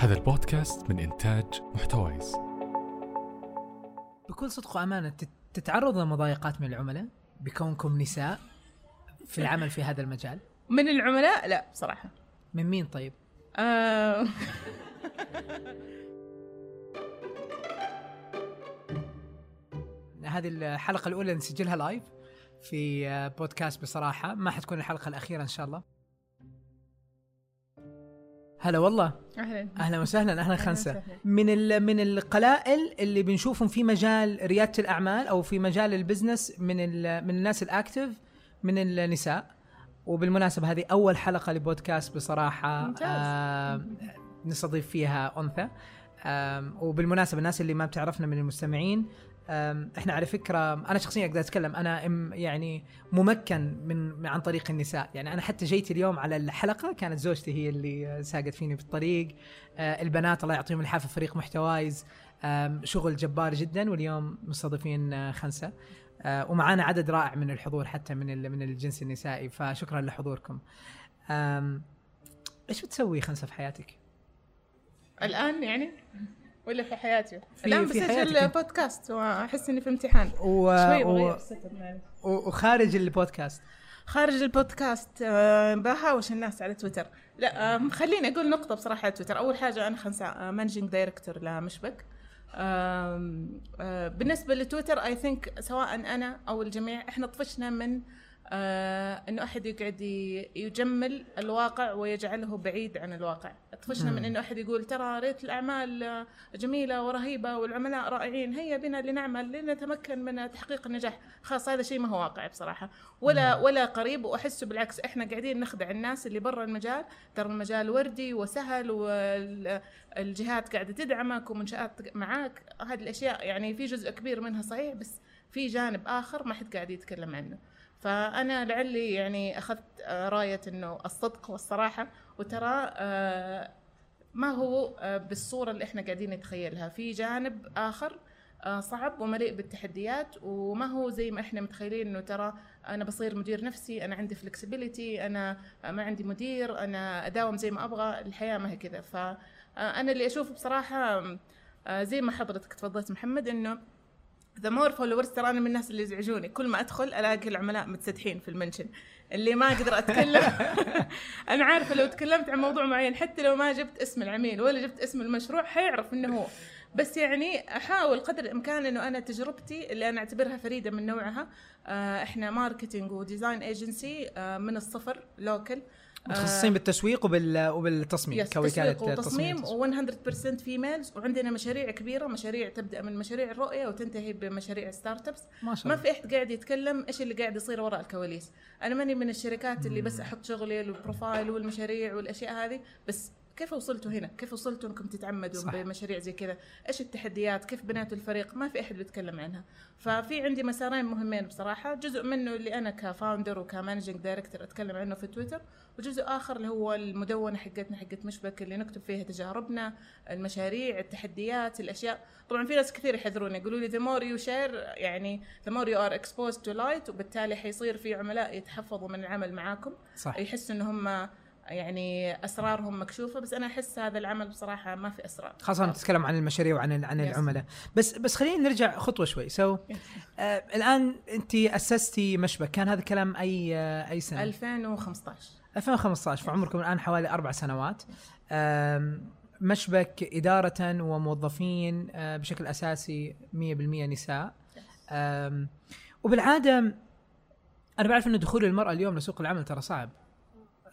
هذا البودكاست من إنتاج محتويس. بكل صدق وأمانة تت- تتعرض لمضايقات من العملاء بكونكم نساء في العمل في هذا المجال؟ من العملاء؟ لا بصراحه من مين طيب؟ آه. هذه الحلقة الأولى نسجلها لايف في آه، بودكاست بصراحة. ما حتكون الحلقة الأخيرة إن شاء الله. هلا والله. أهلا. أهلا وسهلا أهلا وسهلا. من ال- من القلائل اللي بنشوفهم في مجال ريادة الأعمال أو في مجال البزنس من ال- من الناس الأكتف من النساء. وبالمناسبة هذه أول حلقة لبودكاست بصراحة ممتاز. آه نستضيف فيها أنثى. آم، وبالمناسبة الناس اللي ما بتعرفنا من المستمعين إحنا على فكرة أنا شخصيا أقدر أتكلم أنا يعني ممكن من عن طريق النساء. يعني أنا حتى جيت اليوم على الحلقة كانت زوجتي هي اللي ساقت فيني في الطريق. آه، البنات الله يعطيهم العافية فريق محتوايز. شغل جبار جدا واليوم مستضيفين آه، خنسة. آه، ومعانا عدد رائع من الحضور حتى من من الجنس النسائي. فشكرا لحضوركم. إيش بتسوي خنسة في حياتك؟ الآن يعني؟ ولا في حياتي. الآن بسجل. بودكاست وأحس إني في امتحان. و... شوي و... وخارج البودكاست. خارج البودكاست آه، بهاوش الناس على تويتر. لا آه، خليني أقول نقطة بصراحة على تويتر. أول حاجة أنا خنساء managing director لمشبك. آه، بالنسبة لتويتر I think سواء أنا أو الجميع إحنا طفشنا من آه إنه أحد يقعد يجمل الواقع ويجعله بعيد عن الواقع. طفشنا من إنه أحد يقول ترى ريت الأعمال جميلة ورهيبة والعملاء رائعين هيا بنا لنعمل لنتمكن من تحقيق النجاح. خلاص هذا شيء ما هو واقعي بصراحة. ولا ولا قريب وأحسه بالعكس إحنا قاعدين نخدع الناس اللي برا المجال. ترى المجال وردي وسهل والجهات قاعدة تدعمك ومنشآت معاك. هذه الأشياء يعني في جزء كبير منها صحيح بس في جانب آخر ما حد قاعد يتكلم عنه. فأنا لعلي يعني أخذت راية إنه الصدق والصراحة وترى آه، ما هو آه، بالصورة اللي إحنا قاعدين نتخيلها. في جانب آخر آه، صعب ومليء بالتحديات وما هو زي ما إحنا متخيلين إنه ترى أنا بصير مدير نفسي أنا عندي flexibility أنا ما عندي مدير أنا أداوم زي ما أبغى الحياة ما هي كذا. فانا اللي اشوفه بصراحة زي ما حضرتك تفضلت محمد إنه the more followers ترى أنا من الناس اللي يزعجوني. كل ما أدخل ألاقي العملاء متسدحين في ال mention اللي ما أقدر أتكلم. أنا عارفة لو تكلمت عن موضوع معين حتى لو ما جبت اسم العميل ولا جبت اسم المشروع حيعرف إنه هو. بس يعني أحاول قدر الإمكان إنه أنا تجربتي اللي أنا أعتبرها فريدة من نوعها آه، إحنا marketing و design agency من الصفر local متخصصين بالتسويق وبال... وبالتصميم كوكاله تسويق تصميم وتصميم و100% females وعندنا مشاريع كبيرة مشاريع تبدأ من مشاريع الرؤية وتنتهي بمشاريع startups ما شاء ما في أحد قاعد يتكلم إيش اللي قاعد يصير وراء الكواليس. أنا ماني من الشركات اللي بس أحط شغلي وال profile والمشاريع والأشياء هذه بس كيف وصلتوا هنا؟ كيف وصلتوا انكم تتعمدوا صح. بمشاريع زي كذا؟ إيش التحديات؟ كيف بنيتوا الفريق؟ ما في أحد بيتكلم عنها. ففي عندي مسارين مهمين بصراحة، جزء منه اللي أنا ك founder وك managing director أتكلم عنه في تويتر، وجزء آخر اللي هو المدونة حقتنا حقت مشبك اللي نكتب فيها تجاربنا، المشاريع، التحديات، الأشياء، طبعا في ناس كثير يحذروني يقولوا لي the more you share يعني the more you are exposed to light وبالتالي حيصير في عملاء يتحفظوا من العمل معاكم صح يحسوا ان هم يعني أسرارهم مكشوفة بس أنا أحس هذا العمل بصراحة ما في أسرار. خاصة نتكلم عن المشاريع وعن عن. العملاء. بس بس خلينا نرجع خطوة شوي. سو آه الآن أنت أسستي مشبك. كان هذا الكلام أي آه أي سنة؟ 2015 2015 فعمركم الآن حوالي أربع سنوات. مشبك إدارة وموظفين آه بشكل أساسي 100% نساء. وبالعادة أنا بعرف أنه دخول المرأة اليوم لسوق العمل ترى صعب.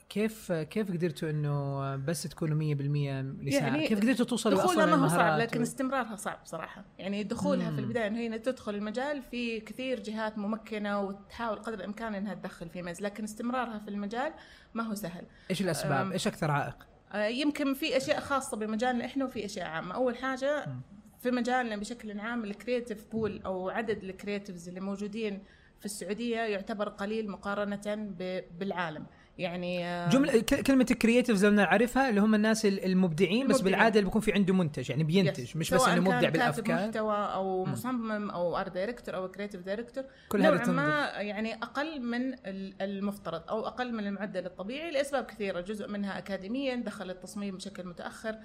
كيف كيف قدرتوا إنه بس تكونوا 100% نساء؟ يعني كيف قدرتوا توصلوا دخولها ما هو صعب لكن و- استمرارها صعب صراحة يعني دخولها مم. في البداية إنه هي تدخل المجال في كثير جهات ممكنة وتحاول قدر الإمكان إنها تدخل في ميز لكن استمرارها في المجال ما هو سهل إيش الأسباب؟ إيش أكثر عائق؟ آه، يمكن في أشياء خاصة بمجالنا إحنا وفي أشياء عامة أول حاجة في مجالنا بشكل عام ال creative pool أو عدد ال creatives اللي موجودين في السعودية يعتبر قليل مقارنة بالعالم يعني آه، جملة كلمة creatives اللي نعرفها اللي هم الناس ال- المبدعين بس المبدعين. بالعادة اللي بيكون في عنده منتج يعني بينتج yes. مش بس إنه مبدع بالأفكار محتوى أو مم. مصمم أو art director أو creative director كل تنضف ما يعني أقل من ال- المفترض أو أقل من المعدل الطبيعي لأسباب كثيرة جزء منها اكاديميا دخل التصميم بشكل متأخر.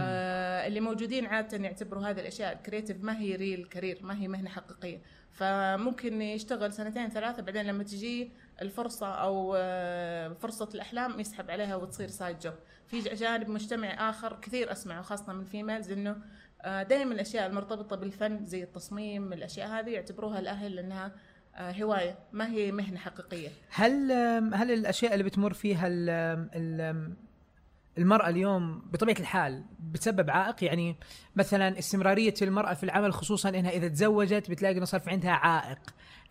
آه اللي موجودين عادة يعتبروا هذه الأشياء ال creative ما هي real career ما هي مهنة حقيقية فممكن يشتغل سنتين ثلاثة بعدين لما تجي الفرصة أو آه، فرصة الأحلام يسحب عليها وتصير side job في جانب مجتمعي آخر كثير أسمعه خاصة من ال females إنه دائما الأشياء المرتبطة بالفن زي التصميم الأشياء هذه يعتبروها الاهل إنها آه، هواية ما هي مهنة حقيقية. هل هل الأشياء اللي بتمر فيها ال ال المرأة اليوم بطبيعة الحال بتسبب عائق؟ يعني مثلا استمرارية المرأة في العمل خصوصا إنها إذا تزوجت بتلاقي انه صار في عندها عائق.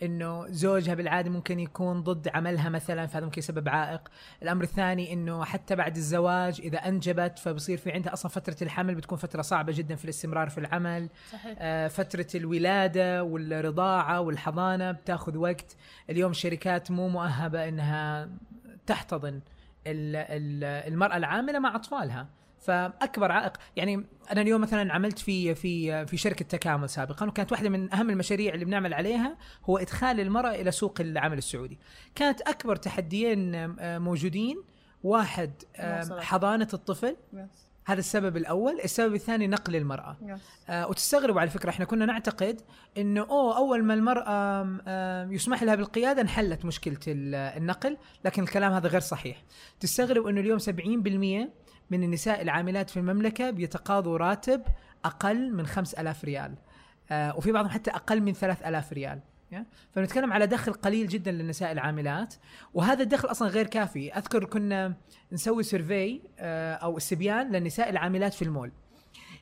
إنه زوجها بالعادة ممكن يكون ضد عملها مثلا فهذا ممكن يسبب عائق. الأمر الثاني إنه حتى بعد الزواج إذا أنجبت فبصير في عندها أصلا فترة الحمل بتكون فترة صعبة جدا في الاستمرار في العمل. صحيح. آه، فترة الولادة والرضاعة والحضانة بتاخذ وقت. اليوم الشركات مو مؤهبة إنها تحتضن ال- ال- المرأة العاملة مع أطفالها. فأكبر عائق. يعني أنا اليوم مثلا عملت في في في شركة تكامل سابقا وكانت واحدة من أهم المشاريع اللي بنعمل عليها هو إدخال المرأة إلى سوق العمل السعودي. كانت أكبر تحديين آه، موجودين. واحد آه، المواصلات. حضانة الطفل. هذا السبب الأول. السبب الثاني نقل المرأة. يس آه وتستغربوا على فكرة إحنا كنا نعتقد إنه أوه أول ما المرأة آم، يسمح لها بالقيادة انحلت مشكلة ال- النقل لكن الكلام هذا غير صحيح. تستغرب إنه اليوم 70% من النساء العاملات في المملكة بيتقاضوا راتب أقل من 5000 ريال. آه وفي بعضهم حتى أقل من 3000 ريال. yeah? فنتكلم على دخل قليل جدا للنساء العاملات وهذا الدخل أصلا غير كافي. أذكر كنا نسوي survey آه أو استبيان للنساء العاملات في المول.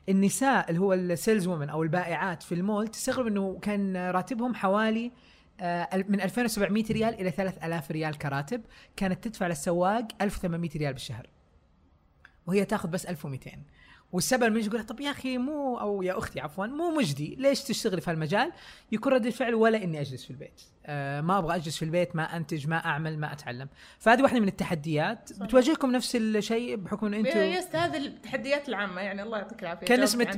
النساء اللي هو ال sales women أو البائعات في المول تستغرب إنه كان راتبهم حوالي آه، من 2700 ريال إلى 3000 ريال كراتب. كانت تدفع للسواق 1800 ريال بالشهر. وهي تاخذ بس 1200 والسبب يجي يقول طب يا أخي مو أو يا أختي عفوا مو مجدي. ليش تشتغلي في هالمجال؟ يكون رد الفعل ولا إني أجلس في البيت. آه ما أبغى أجلس في البيت ما أنتج ما أعمل ما أتعلم فهذه واحدة من التحديات صحيح. بتواجهكم نفس الشيء بحكم إنه أنتم يس هذه التحديات العامة يعني الله يعطيك العافية. كنسبة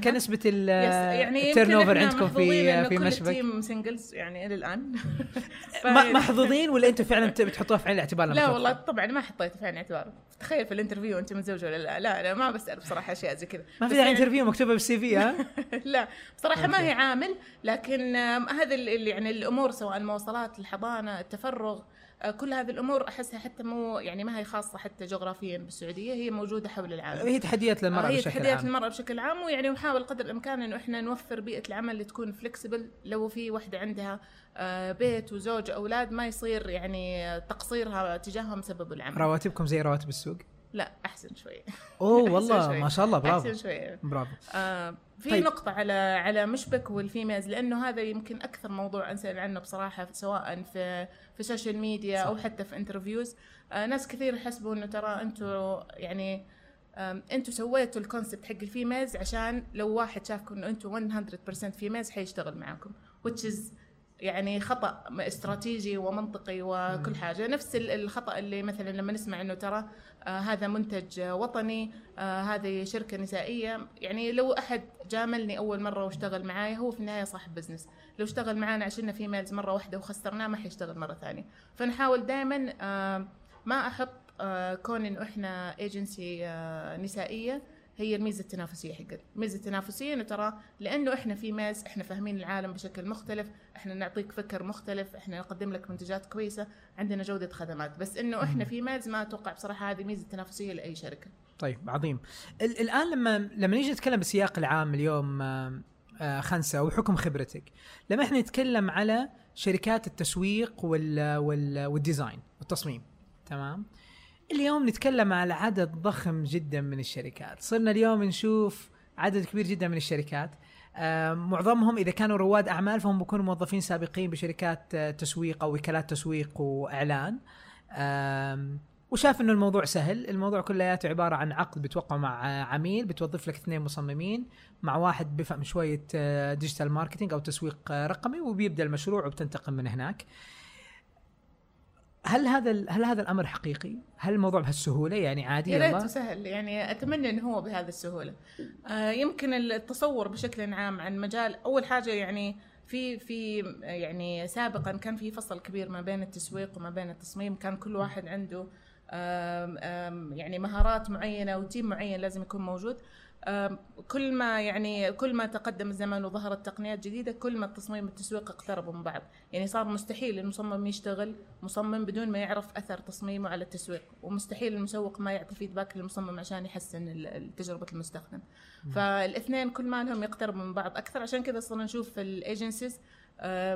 yes يعني ال turnover عندكم في في مشبك ال team singles يعني إلى الآن محظوظين ولا أنتم فعلا بت- بتحطوها في عين الاعتبار لا؟ والله طبعا ما حطيت في عين الاعتبار تخيل في ال interview انت متزوجة ولا لا لا أنا ما بسأل بصراحة أشياء زي كذا ما في يعني- interview مكتوبة بال CV ها لا بصراحة ما. هي عامل لكن آم، هذه ال- ال- يعني الأمور سواء المواصلات الحضانة التفرغ آه، كل هذه الأمور أحسها حتى مو يعني ما هي خاصة حتى جغرافيا بالسعودية هي موجودة حول العالم. هي تحديات للمرأة هي بشكل تحديات عام. المرأة بشكل عام ويعني نحاول قدر الإمكان إنه إحنا نوفر بيئة العمل اللي تكون flexible لو في وحدة عندها آه، بيت وزوج أولاد ما يصير يعني تقصيرها تجاههم سبب العمل. رواتبكم زي رواتب السوق؟ لا أحسن شوي. أوه والله شوي. ما شاء الله برافو. أحسن شوي. برافو. آه في طيب. نقطة على على مشبك وال females لأنه هذا يمكن أكثر موضوع أنسأل عنه بصراحة سواء في في ال social media صح. أو حتى في interviews آه ناس كثير يحسبوا إنه ترى أنتوا يعني أنتوا سويتوا ال concept حق ال females عشان لو واحد شافكم إنه أنتوا 100% females حيشتغل معاكم which is يعني خطأ استراتيجي ومنطقي وكل حاجة. نفس ال- الخطأ اللي مثلا لما نسمع إنه ترى آه هذا منتج وطني آه هذه شركة نسائية. يعني لو أحد جاملني أول مرة واشتغل معاي هو في النهاية صاحب business لو اشتغل معانا عشان females مرة واحدة وخسرناه ما حيشتغل مرة ثانية. فنحاول دائما آه ما أحط آه كون إنه إحنا ايجنسي آه نسائية. هي الميزة التنافسية حقت. الميزه التنافسية إنه ترى لأنه إحنا في ميز إحنا فاهمين العالم بشكل مختلف إحنا نعطيك فكر مختلف إحنا نقدم لك منتجات كويسة عندنا جودة خدمات. بس إنه إحنا في ميز ما أتوقع بصراحة هذه ميزة تنافسية لأي شركة. طيب عظيم. ال- الآن لما لما نيجي نتكلم بالسياق العام اليوم آه، خنسه وبحكم خبرتك. لما إحنا نتكلم على شركات التسويق وال وال والديزاين والتصميم تمام؟ اليوم نتكلم على عدد ضخم جدا من الشركات. صرنا اليوم نشوف عدد كبير جدا من الشركات. آه، معظمهم إذا كانوا رواد أعمال فهم بيكونوا موظفين سابقين بشركات آه، تسويق أو وكالات تسويق وإعلان. وشاف إنه الموضوع سهل. الموضوع كلياته عبارة عن عقد بتوقع مع آه، عميل بتوظف لك اثنين مصممين مع واحد بيفهم شوية آه، digital marketing أو تسويق آه، رقمي وبيبدأ المشروع وبتنتقل من هناك. هل هذا هل هذا الأمر حقيقي؟ هل الموضوع بهالسهولة؟ يعني عادي يا ريت وسهل يعني أتمنى إنه هو بهذه السهولة. آه يمكن التصور بشكل عام عن مجال أول حاجة يعني في في يعني سابقا كان في فصل كبير ما بين التسويق وما بين التصميم. كان كل واحد عنده آم آم يعني مهارات معينة وتيم معين لازم يكون موجود. كل ما يعني كل ما تقدم الزمن وظهرت تقنيات جديدة كل ما التصميم والتسويق اقتربوا من بعض. يعني صار مستحيل المصمم يشتغل مصمم بدون ما يعرف أثر تصميمه على التسويق ومستحيل المسوق ما يعطي feedback للمصمم عشان يحسن تجربة المستخدم. فالاثنين كل ما لهم يقتربوا من بعض. أكثر عشان كذا صرنا نشوف ال agencies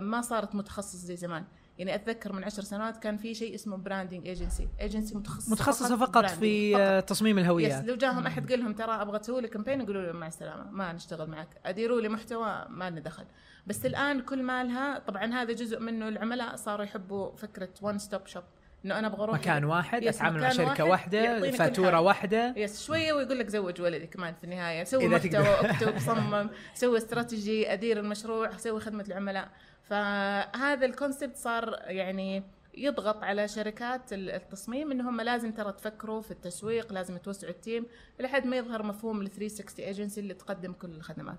ما صارت متخصص زي زمان. يعني أتذكر من عشر سنوات كان في شيء اسمه branding agency agency متخصصة متخصصة فقط branding. في فقط. آه، تصميم yes الهويات لو جاهم أحد قال لهم ترى أبغى تسوي لي campaign يقولوا له مع السلامة ما نشتغل معك. أديروا لي محتوى ما لنا دخل. بس الآن كل ما لها طبعا هذا جزء منه العملاء صاروا يحبوا فكرة one stop shop إنه أنا أبغى أروح مكان واحد yes، أتعامل مع شركة واحد واحدة فاتورة. واحدة. yes شوية ويقول لك زوج ولدي كمان في النهاية. سوي محتوى. اكتب صمم سوي استراتيجي أدير المشروع سوي خدمة العملاء. فهذا ال concept صار يعني يضغط على شركات ال- التصميم انهم لازم ترى تفكروا في التسويق لازم توسعوا ال team لحد ما يظهر مفهوم ال 360 ايجنسي اللي تقدم كل الخدمات.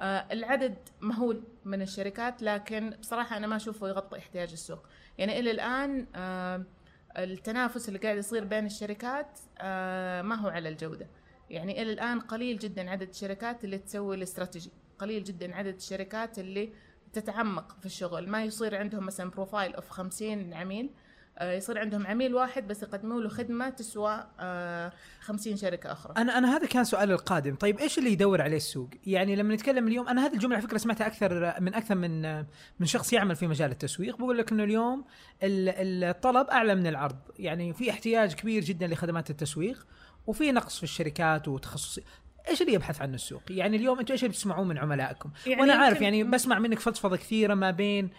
آه، العدد مهول من الشركات لكن بصراحة أنا ما أشوفه يغطي احتياج السوق. يعني إلى الآن آه، التنافس اللي قاعد يصير بين الشركات آه، ما هو على الجودة. يعني إلى الآن قليل جدا عدد الشركات اللي تسوي الاستراتيجي. قليل جدا عدد الشركات اللي تتعمق في الشغل. ما يصير عندهم مثلا profile of 50 عميل آه، يصير عندهم عميل واحد بس يقدموا له خدمة تسوى آه، 50 شركة أخرى. أنا أنا هذا كان سؤالي القادم. طيب إيش اللي يدور عليه السوق؟ يعني لما نتكلم اليوم أنا هذه الجملة على فكرة سمعتها أكثر من أكثر من من شخص يعمل في مجال التسويق. بقول لك إنه اليوم ال- الطلب أعلى من العرض. يعني في احتياج كبير جدا لخدمات التسويق وفي نقص في الشركات وتخصصي إيش اللي يبحث عنه السوق؟ يعني اليوم أنتم إيش اللي بتسمعوه من عملائكم؟ يعني وأنا عارف يعني بسمع منك فضفضة كثيرة ما بين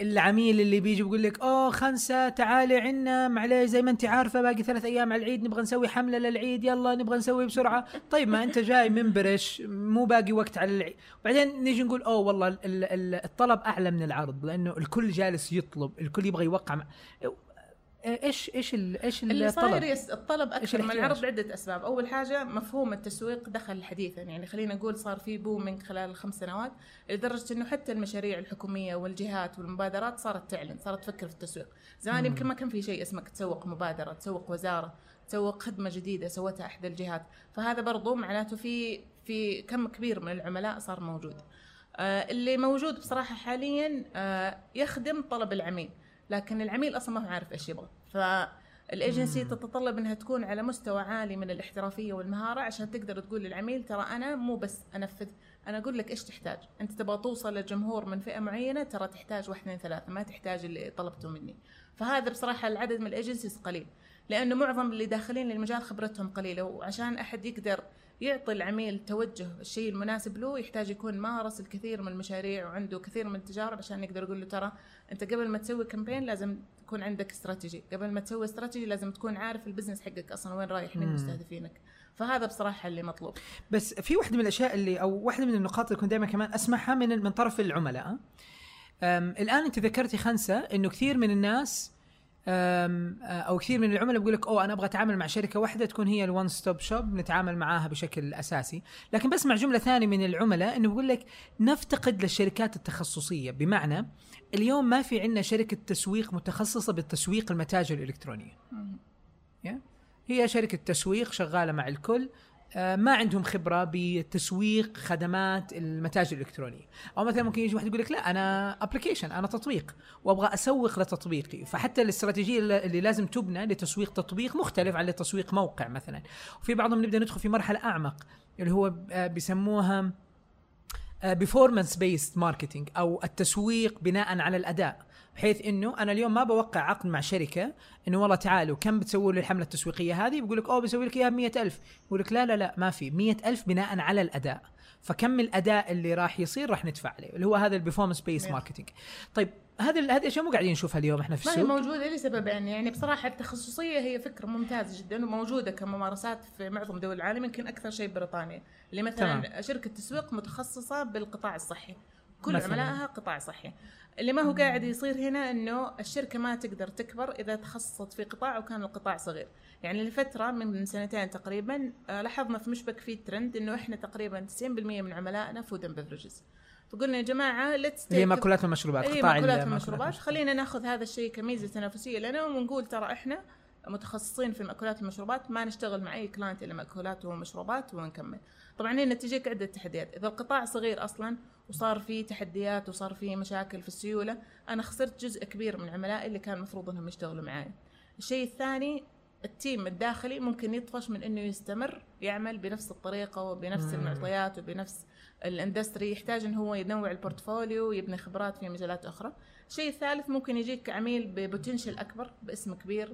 العميل اللي بيجي بيقول لك أوه خنسة تعالي عنا معليش زي ما أنت عارفة باقي ثلاث أيام على العيد نبغى نسوي حملة للعيد يلا نبغى نسوي بسرعة طيب ما أنت جاي منبرش مو باقي وقت على العيد وبعدين نيجي نقول أوه والله ال- ال- الطلب أعلى من العرض لأنه الكل جالس يطلب الكل يبغى يوقع مع إيش إيش إيش اللي صاير الطلب؟ أكثر من؟ العرض لعدة أسباب، أول حاجة مفهوم التسويق دخل حديثا يعني خلينا نقول صار في بومينج خلال الخمس سنوات لدرجة إنه حتى المشاريع الحكومية والجهات والمبادرات صارت تعلن، صارت تفكر في التسويق، زمان يمكن ما كان في شيء اسمك تسوق مبادرة، تسوق وزارة، تسوق خدمة جديدة سوتها إحدى الجهات، فهذا برضو معناته في في كم كبير من العملاء صار موجود. آه، اللي موجود بصراحة حاليا آه، يخدم طلب العميل لكن العميل أصلا ما هو عارف إيش يبغى. فالايجنسي تتطلب إنها تكون على مستوى عالي من الاحترافية والمهارة عشان تقدر تقول للعميل ترى أنا مو بس أنفذ أنا أقول لك إيش تحتاج. أنت تبغى توصل لجمهور من فئة معينة ترى تحتاج واحد اثنين ثلاثة ما تحتاج اللي طلبته مني. فهذا بصراحة العدد من ال agencies قليل لأنه معظم اللي داخلين للمجال خبرتهم قليلة وعشان أحد يقدر يعطي العميل توجه الشيء المناسب له يحتاج يكون مارس الكثير من المشاريع وعنده كثير من التجارب عشان يقدر يقول له ترى أنت قبل ما تسوي campaign لازم تكون عندك استراتيجي قبل ما تسوي استراتيجي لازم تكون عارف ال business حقك أصلا وين رايح مين مم. مستهدفينك. فهذا بصراحة اللي مطلوب. بس في واحدة من الأشياء اللي أو واحدة من النقاط اللي كنت دائما كمان أسمعها من من طرف العملاء. الآن أنت ذكرتي خنسة إنه كثير من الناس أو كثير من العملاء بيقول لك أوه أنا أبغى أتعامل مع شركة واحدة تكون هي الون ستوب شوب نتعامل معاها بشكل أساسي، لكن بسمع جملة ثانية من العملاء إنه بيقول لك نفتقد للشركات التخصصية. بمعنى اليوم ما في عندنا شركة تسويق متخصصة بالتسويق المتاجر الإلكترونية. هي شركة تسويق شغالة مع الكل ما عندهم خبرة بتسويق خدمات المتاجر الإلكترونية. أو مثلا ممكن يجي واحد يقول لك لا أنا application أنا تطبيق وأبغى أسوق لتطبيقي. فحتى الاستراتيجية اللي لازم تبنى لتسويق تطبيق مختلف عن لتسويق موقع مثلا. وفي بعضهم نبدأ ندخل في مرحلة أعمق اللي هو آه، بيسموها performance based marketing أو التسويق بناء على الأداء. بحيث إنه أنا اليوم ما بوقع عقد مع شركة إنه والله تعالوا كم بتسووا لي الحملة التسويقية هذه؟ بيقول لك أوه بسوي لك إياها ب ألف. يقول لك لا لا لا ما في مئة ألف بناء على الأداء. فكم الأداء اللي راح يصير راح ندفع عليه اللي هو هذا ال performance based نعم. marketing طيب هذه هذه الأشياء مو قاعدين نشوفها اليوم إحنا في ما هي السوق. موجودة لسببين يعني بصراحة التخصصية هي فكرة ممتازة جدا وموجودة كممارسات في معظم دول العالم يمكن أكثر شيء بريطانيا اللي مثلا تمام. شركة تسويق متخصصة بالقطاع الصحي. كل مثلاً. عملائها قطاع صحي. اللي ما هو قاعد يصير هنا إنه الشركة ما تقدر تكبر إذا تخصصت في قطاع وكان القطاع صغير. يعني لفترة من سنتين تقريبا آه، لاحظنا في مشبك في ترند إنه إحنا تقريبا 90% من عملائنا food and beverages فقلنا يا جماعة let's هي مأكولات والمشروبات اي قطاع مأكولات المأكولات والمشروبات والمشروبات. خلينا ناخذ هذا الشيء كميزة تنافسية لنا ونقول ترى إحنا متخصصين في المأكولات والمشروبات ما نشتغل مع أي client إلا مأكولات ومشروبات ونكمل. طبعا هنا تجيك عدة تحديات. إذا القطاع صغير أصلا وصار فيه تحديات وصار فيه مشاكل في السيولة. أنا خسرت جزء كبير من عملائي اللي كان المفروض إنهم يشتغلوا معي الشيء الثاني ال team الداخلي ممكن يطفش من إنه يستمر يعمل بنفس الطريقة وبنفس مم. المعطيات وبنفس ال industry يحتاج إنه هو ينوع ال portfolio ويبني خبرات في مجالات أخرى الشيء الثالث ممكن يجيك عميل ب potential أكبر باسم كبير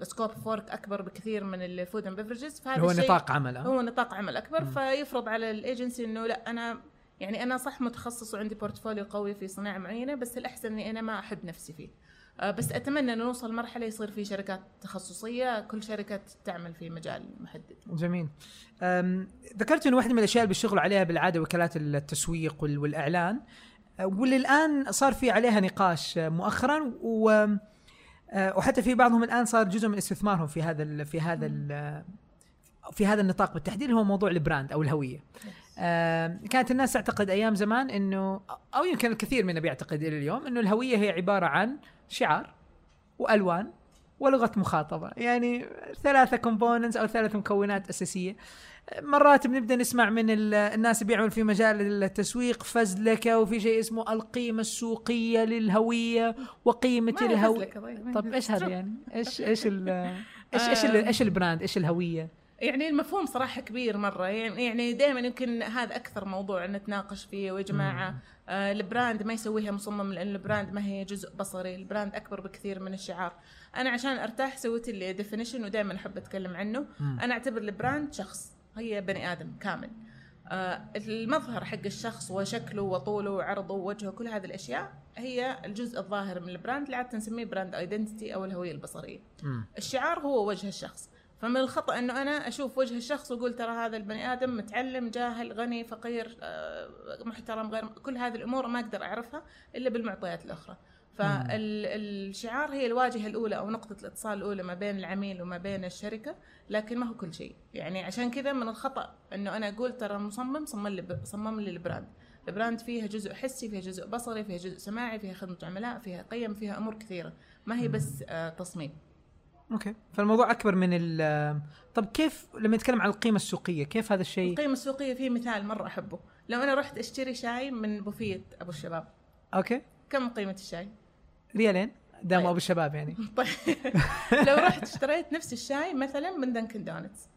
ب scope of work أكبر بكثير من ال food and beverages فهذا هو نطاق عمل آه. هو نطاق عمل أكبر مم. فيفرض على الايجنسي إنه لا أنا يعني أنا صح متخصص وعندي portfolio قوي في صناعة معينة بس الأحسن إني أنا ما أحبس نفسي فيه بس أتمنى إنه نوصل مرحلة يصير في شركات تخصصية كل شركة تعمل في مجال محدد. جميل. ذكرت إنه واحدة من الأشياء اللي بيشتغلوا عليها بالعادة وكالات التسويق وال- والإعلان. واللي الان صار في عليها نقاش أه، مؤخرا و وحتى في بعضهم الآن صار جزء من استثمارهم في هذا ال في هذا ال في هذا النطاق بالتحديد هو موضوع البراند أو الهوية. آم، كانت الناس تعتقد أيام زمان إنه أو يمكن الكثير منا بيعتقد إلى اليوم إنه الهوية هي عبارة عن شعار وألوان ولغة مخاطبة يعني ثلاثة components أو ثلاث مكونات أساسية مرات بنبدأ نسمع من ال- الناس اللي بيعملوا في مجال التسويق فزلكة وفي شيء اسمه القيمة السوقية للهوية وقيمة الهويه طيب. إيش هذا يعني؟ إيش إيش إيش ال- إيش ال brand؟ إيش الهوية؟ يعني المفهوم صراحة كبير مرة. يعني يعني دائما يمكن هذا أكثر موضوع نتناقش فيه ويا جماعة. آه ال brand ما يسويها مصمم لأن ال brand ما هي جزء بصري. ال brand أكبر بكثير من الشعار. أنا عشان أرتاح سويت لي definition ودائما أحب أتكلم عنه. مم. أنا أعتبر ال brand شخص. هي بني آدم كامل. آه المظهر حق الشخص وشكله وطوله وعرضه ووجهه كل هذه الأشياء هي الجزء الظاهر من ال brand. اللي عاده نسميه brand identity أو الهوية البصرية. مم. الشعار هو وجه الشخص. فمن الخطأ إنه أنا أشوف وجه الشخص وأقول ترى هذا البني آدم متعلم جاهل غني فقير آه، محترم غير كل هذه الأمور ما أقدر أعرفها إلا بالمعطيات الأخرى. فالشعار هي الواجهة الأولى أو نقطة الاتصال الأولى ما بين العميل وما بين الشركة لكن ما هو كل شيء. يعني عشان كذا من الخطأ إنه أنا أقول ترى المصمم صمم لي صمم لي ال brand. ال brand فيها جزء حسي فيها جزء بصري فيها جزء سماعي فيها خدمة عملاء فيها قيم فيها أمور كثيرة. ما هي بس آه، تصميم. Okay. فالموضوع أكبر من ال طب كيف لما نتكلم عن القيمة السوقية كيف هذا الشيء؟ القيمة السوقية في مثال مرة أحبه. لو أنا رحت أشتري شاي من بوفية أبو الشباب. Okay. كم قيمة الشاي؟ ريالين؟ دام طيب. أبو الشباب يعني. طيب. لو رحت اشتريت نفس الشاي مثلا من دانكن دونتس.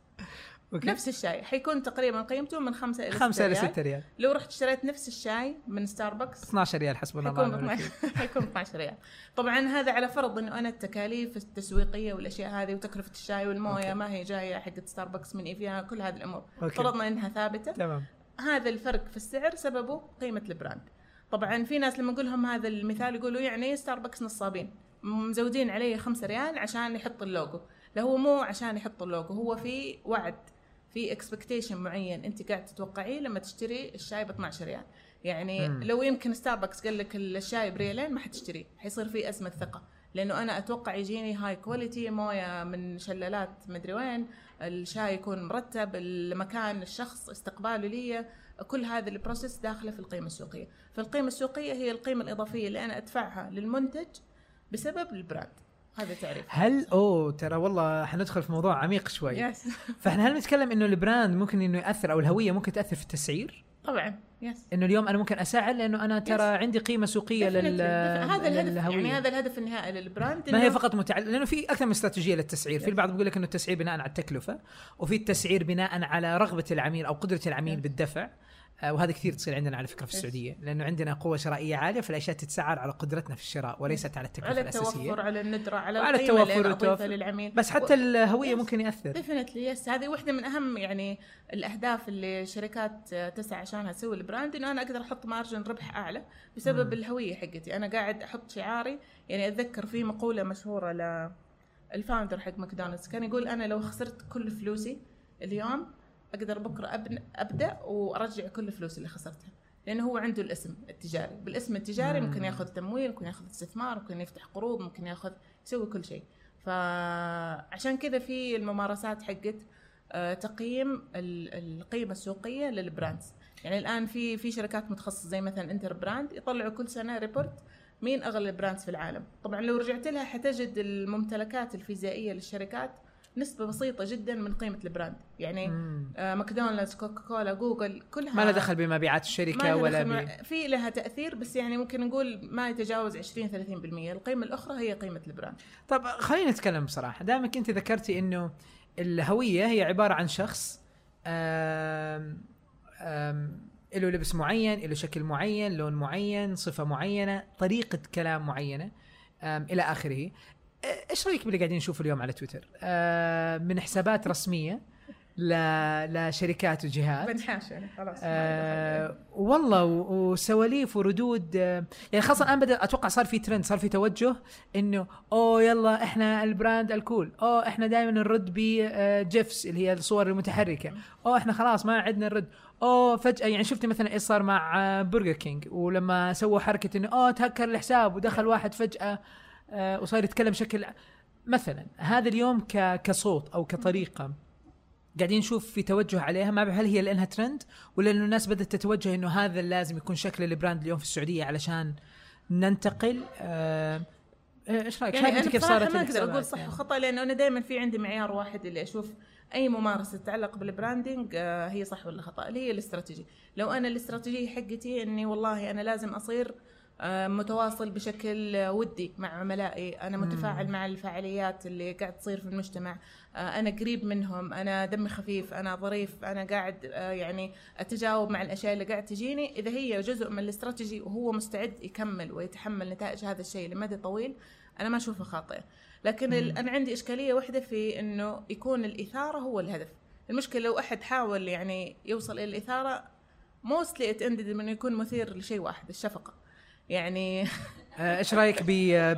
Okay. نفس الشاي. حيكون تقريبا قيمته من خمسة إلى خمسة إلى ريال. 6 ريال. لو رحت اشتريت نفس الشاي من ستاربكس 12 ريال حسبنا الله حيكون ونعم 12 الوكيل حيكون 12 ريال. طبعا هذا على فرض إنه أنا التكاليف التسويقية والأشياء هذه وتكلفة الشاي والموية okay. ما هي جاية حقت ستاربكس من ايفيا كل هذه الأمور. Okay. فرضنا إنها ثابتة. تمام. هذا الفرق في السعر سببه قيمة ال brand. طبعا في ناس لما أقول لهم هذا المثال يقولوا يعني ستاربكس نصابين. مزودين عليه خمسة ريال عشان يحط اللوجو. لا هو مو عشان يحط اللوجو هو في وعد. في expectation معين انت قاعد تتوقعيه لما تشتري الشاي ب 12 ريال يعني مم. لو يمكن ستاربكس قال لك الشاي بريالين ما حتشتريه حيصير في أزمة ثقة. لأنه أنا أتوقع يجيني high quality موية من شلالات مدري وين الشاي يكون مرتب المكان الشخص استقباله لي كل هذا ال process داخله في القيمة السوقية. فالقيمة السوقية هي القيمة الإضافية اللي أنا أدفعها للمنتج بسبب ال brand. هذا تعريف. هل أوه ترى والله حندخل في موضوع عميق شوي. Yes فإحنا هل نتكلم إنه ال brand ممكن إنه يأثر أو الهوية ممكن تأثر في التسعير؟ طبعا yes إنه اليوم أنا ممكن اسعر لأنه أنا ترى عندي قيمة سوقية لل هذا الهدف. يعني هذا الهدف النهائي لل brand ما هي فقط متعلق لأنه في أكثر من استراتيجية للتسعير، في البعض بيقول لك إنه التسعير بناء على التكلفة، وفي التسعير بناء على رغبة العميل أو قدرة العميل بالدفع، آه، وهذا كثير تصير عندنا على فكرة في yes. السعودية، لأنه عندنا قوة شرائية عالية فالأشياء تتسعر على قدرتنا في الشراء وليست على التكلفة على الأساسية. التوفر على الندرة على اللي التوفر والتوفر. للعميل بس حتى الهوية Yes. ممكن يأثر. Definitely yes هذه واحدة من أهم يعني الأهداف اللي الشركات تسعى عشانها تسوي ال brand إنه أنا أقدر أحط margin ربح أعلى بسبب مم. الهوية حقتي أنا قاعد أحط شعاري يعني أتذكر في مقولة مشهورة ل ال founder حق ماكدونالدز كان يقول أنا لو خسرت كل فلوسي اليوم أقدر بكرة أبن أبدأ وأرجع كل فلوسي اللي خسرتها. لأنه هو عنده الاسم التجاري. بالاسم التجاري مم. ممكن ياخذ تمويل ممكن ياخذ استثمار ممكن يفتح قروض ممكن ياخذ يسوي كل شيء. فعشان كذا في الممارسات حقت آه، تقييم ال- القيمة السوقية لل brands. يعني الآن في في شركات متخصصة زي مثلا Interbrand يطلعوا كل سنة report مين أغلى ال brands في العالم. طبعا لو رجعت لها حتجد الممتلكات الفيزيائية للشركات نسبة بسيطة جدا من قيمة ال brand. يعني مم. آه، ماكدونالدز كوكا كولا جوجل كلها ما له دخل بمبيعات ما الشركة لها ولا دخل ب... مع- في لها تأثير بس يعني ممكن نقول ما يتجاوز 20 30% القيمة الأخرى هي قيمة ال brand. طب خلينا نتكلم بصراحة. دامك أنت ذكرتي إنه الهوية هي عبارة عن شخص آم آم له لبس معين له شكل معين لون معين صفة معينة طريقة كلام معينة إلى آخره. إيش رأيك باللي قاعدين نشوفه اليوم على تويتر؟ آه من حسابات رسمية ل... لشركات وجهات بنحاش يعني خلاص آه والله وسواليف وردود آه يعني خاصة الان بدا أتوقع صار في ترند صار في توجه إنه أوه يلا إحنا ال brand ال cool. أوه إحنا دائما نرد ب GIFs اللي هي الصور المتحركة. أوه إحنا خلاص ما عدنا نرد. أوه فجأة يعني شفتي مثلا إيش صار مع آه، برجر كينج ولما سووا حركة إنه أوه تهكر الحساب. ودخل واحد فجأة آه وصار يتكلم بشكل مثلا هذا اليوم ك- كصوت أو كطريقة قاعدين نشوف في توجه عليها ما بعرف هل هي لأنها ترند ولا انه الناس بدأت تتوجه إنه هذا لازم يكون شكل ال brand اليوم في السعودية علشان ننتقل آه إيش رأيك؟ يعني أنت كيف صارت ما أقدر أقول صح يعني؟ وخطأ لأنه أنا دائما في عندي معيار واحد اللي أشوف أي ممارسة تتعلق بالبراندنج آه، هي صح ولا خطأ اللي هي الاستراتيجي لو أنا الاستراتيجيه حقتي إني والله أنا لازم أصير آه، متواصل بشكل آه، ودي مع عملائي. أنا متفاعل مع الفعاليات اللي قاعد تصير في المجتمع. آه، أنا قريب منهم. أنا دمي خفيف. أنا ظريف. أنا قاعد آه، يعني أتجاوب مع الأشياء اللي قاعد تجيني. إذا هي جزء من الاستراتيجي وهو مستعد يكمل ويتحمل نتائج هذا الشيء لمدى طويل أنا ما أشوفه خاطئ. لكن أنا عندي إشكالية واحدة في إنه يكون الإثارة هو الهدف. المشكلة لو أحد حاول يعني يوصل إلى الإثارة mostly it ended انه يكون مثير لشيء واحد الشفقة. يعني. آه، إيش رأيك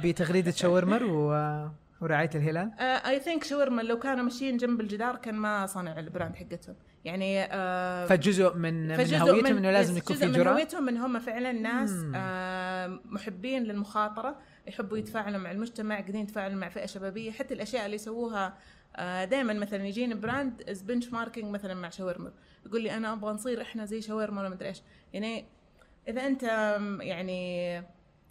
بتغريدة شاورمر و- ورعاية الهلال؟ I think شاورمر لو كانوا ماشيين جنب الجدار كان ما صنعوا ال brand حقتهم. يعني آه فجزء من من فجزء هويتهم إنه لازم يكون في من جرأة هويتهم إن هم فعلا ناس. آه محبين للمخاطرة يحبوا يتفاعلوا مع المجتمع قاعدين يتفاعلوا مع فئة شبابية. حتى الأشياء اللي يسووها آه دائما مثلا يجيني brand as benchmarking مثلا مع شاورمر. يقول لي أنا أبغى نصير إحنا زي شاورمر ولا مدري إيش. يعني إذا أنت يعني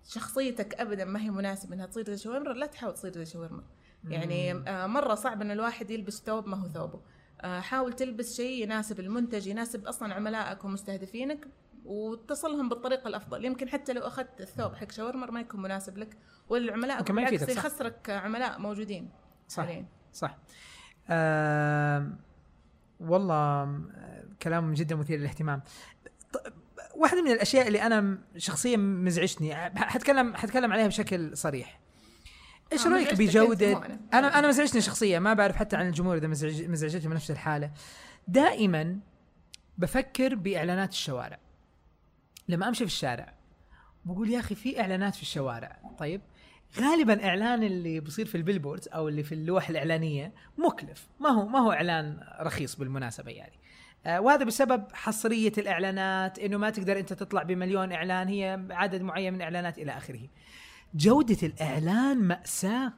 شخصيتك ابدا ما هي مناسبة إنها تصير زي شاورمر لا تحاول تصير زي شاورمر. يعني آه مرة صعب إن الواحد يلبس ثوب ما هو ثوبه. آه، حاول تلبس شيء يناسب المنتج يناسب أصلا عملائك ومستهدفينك وتصلهم بالطريقة الأفضل. يمكن حتى لو أخذت الثوب حق شاورما ما يكون مناسب لك ما بالعكس. يخسرك عملاء موجودين. صح حالياً. صح. آه والله كلام جدا مثير للاهتمام. واحدة من الأشياء اللي أنا شخصيا مزعجتني. حتكلم حتكلم عليها بشكل صريح. إيش آه، رأيك بجوده. أنا أنا مزعجتني شخصيا ما بعرف حتى عن الجمهور إذا مزعج مزعجتهم بنفس الحالة. دائما بفكر بإعلانات الشوارع. لما أمشي في الشارع بقول يا أخي في إعلانات في الشوارع. طيب غالبا إعلان اللي بيصير في البيلبوردز أو اللي في اللوح الإعلانية مكلف. ما هو ما هو إعلان رخيص بالمناسبة يعني. وهذا بسبب حصرية الإعلانات إنه ما تقدر أنت تطلع بمليون إعلان هي عدد معين من الاعلانات إلى آخره. جودة الإعلان مأساة.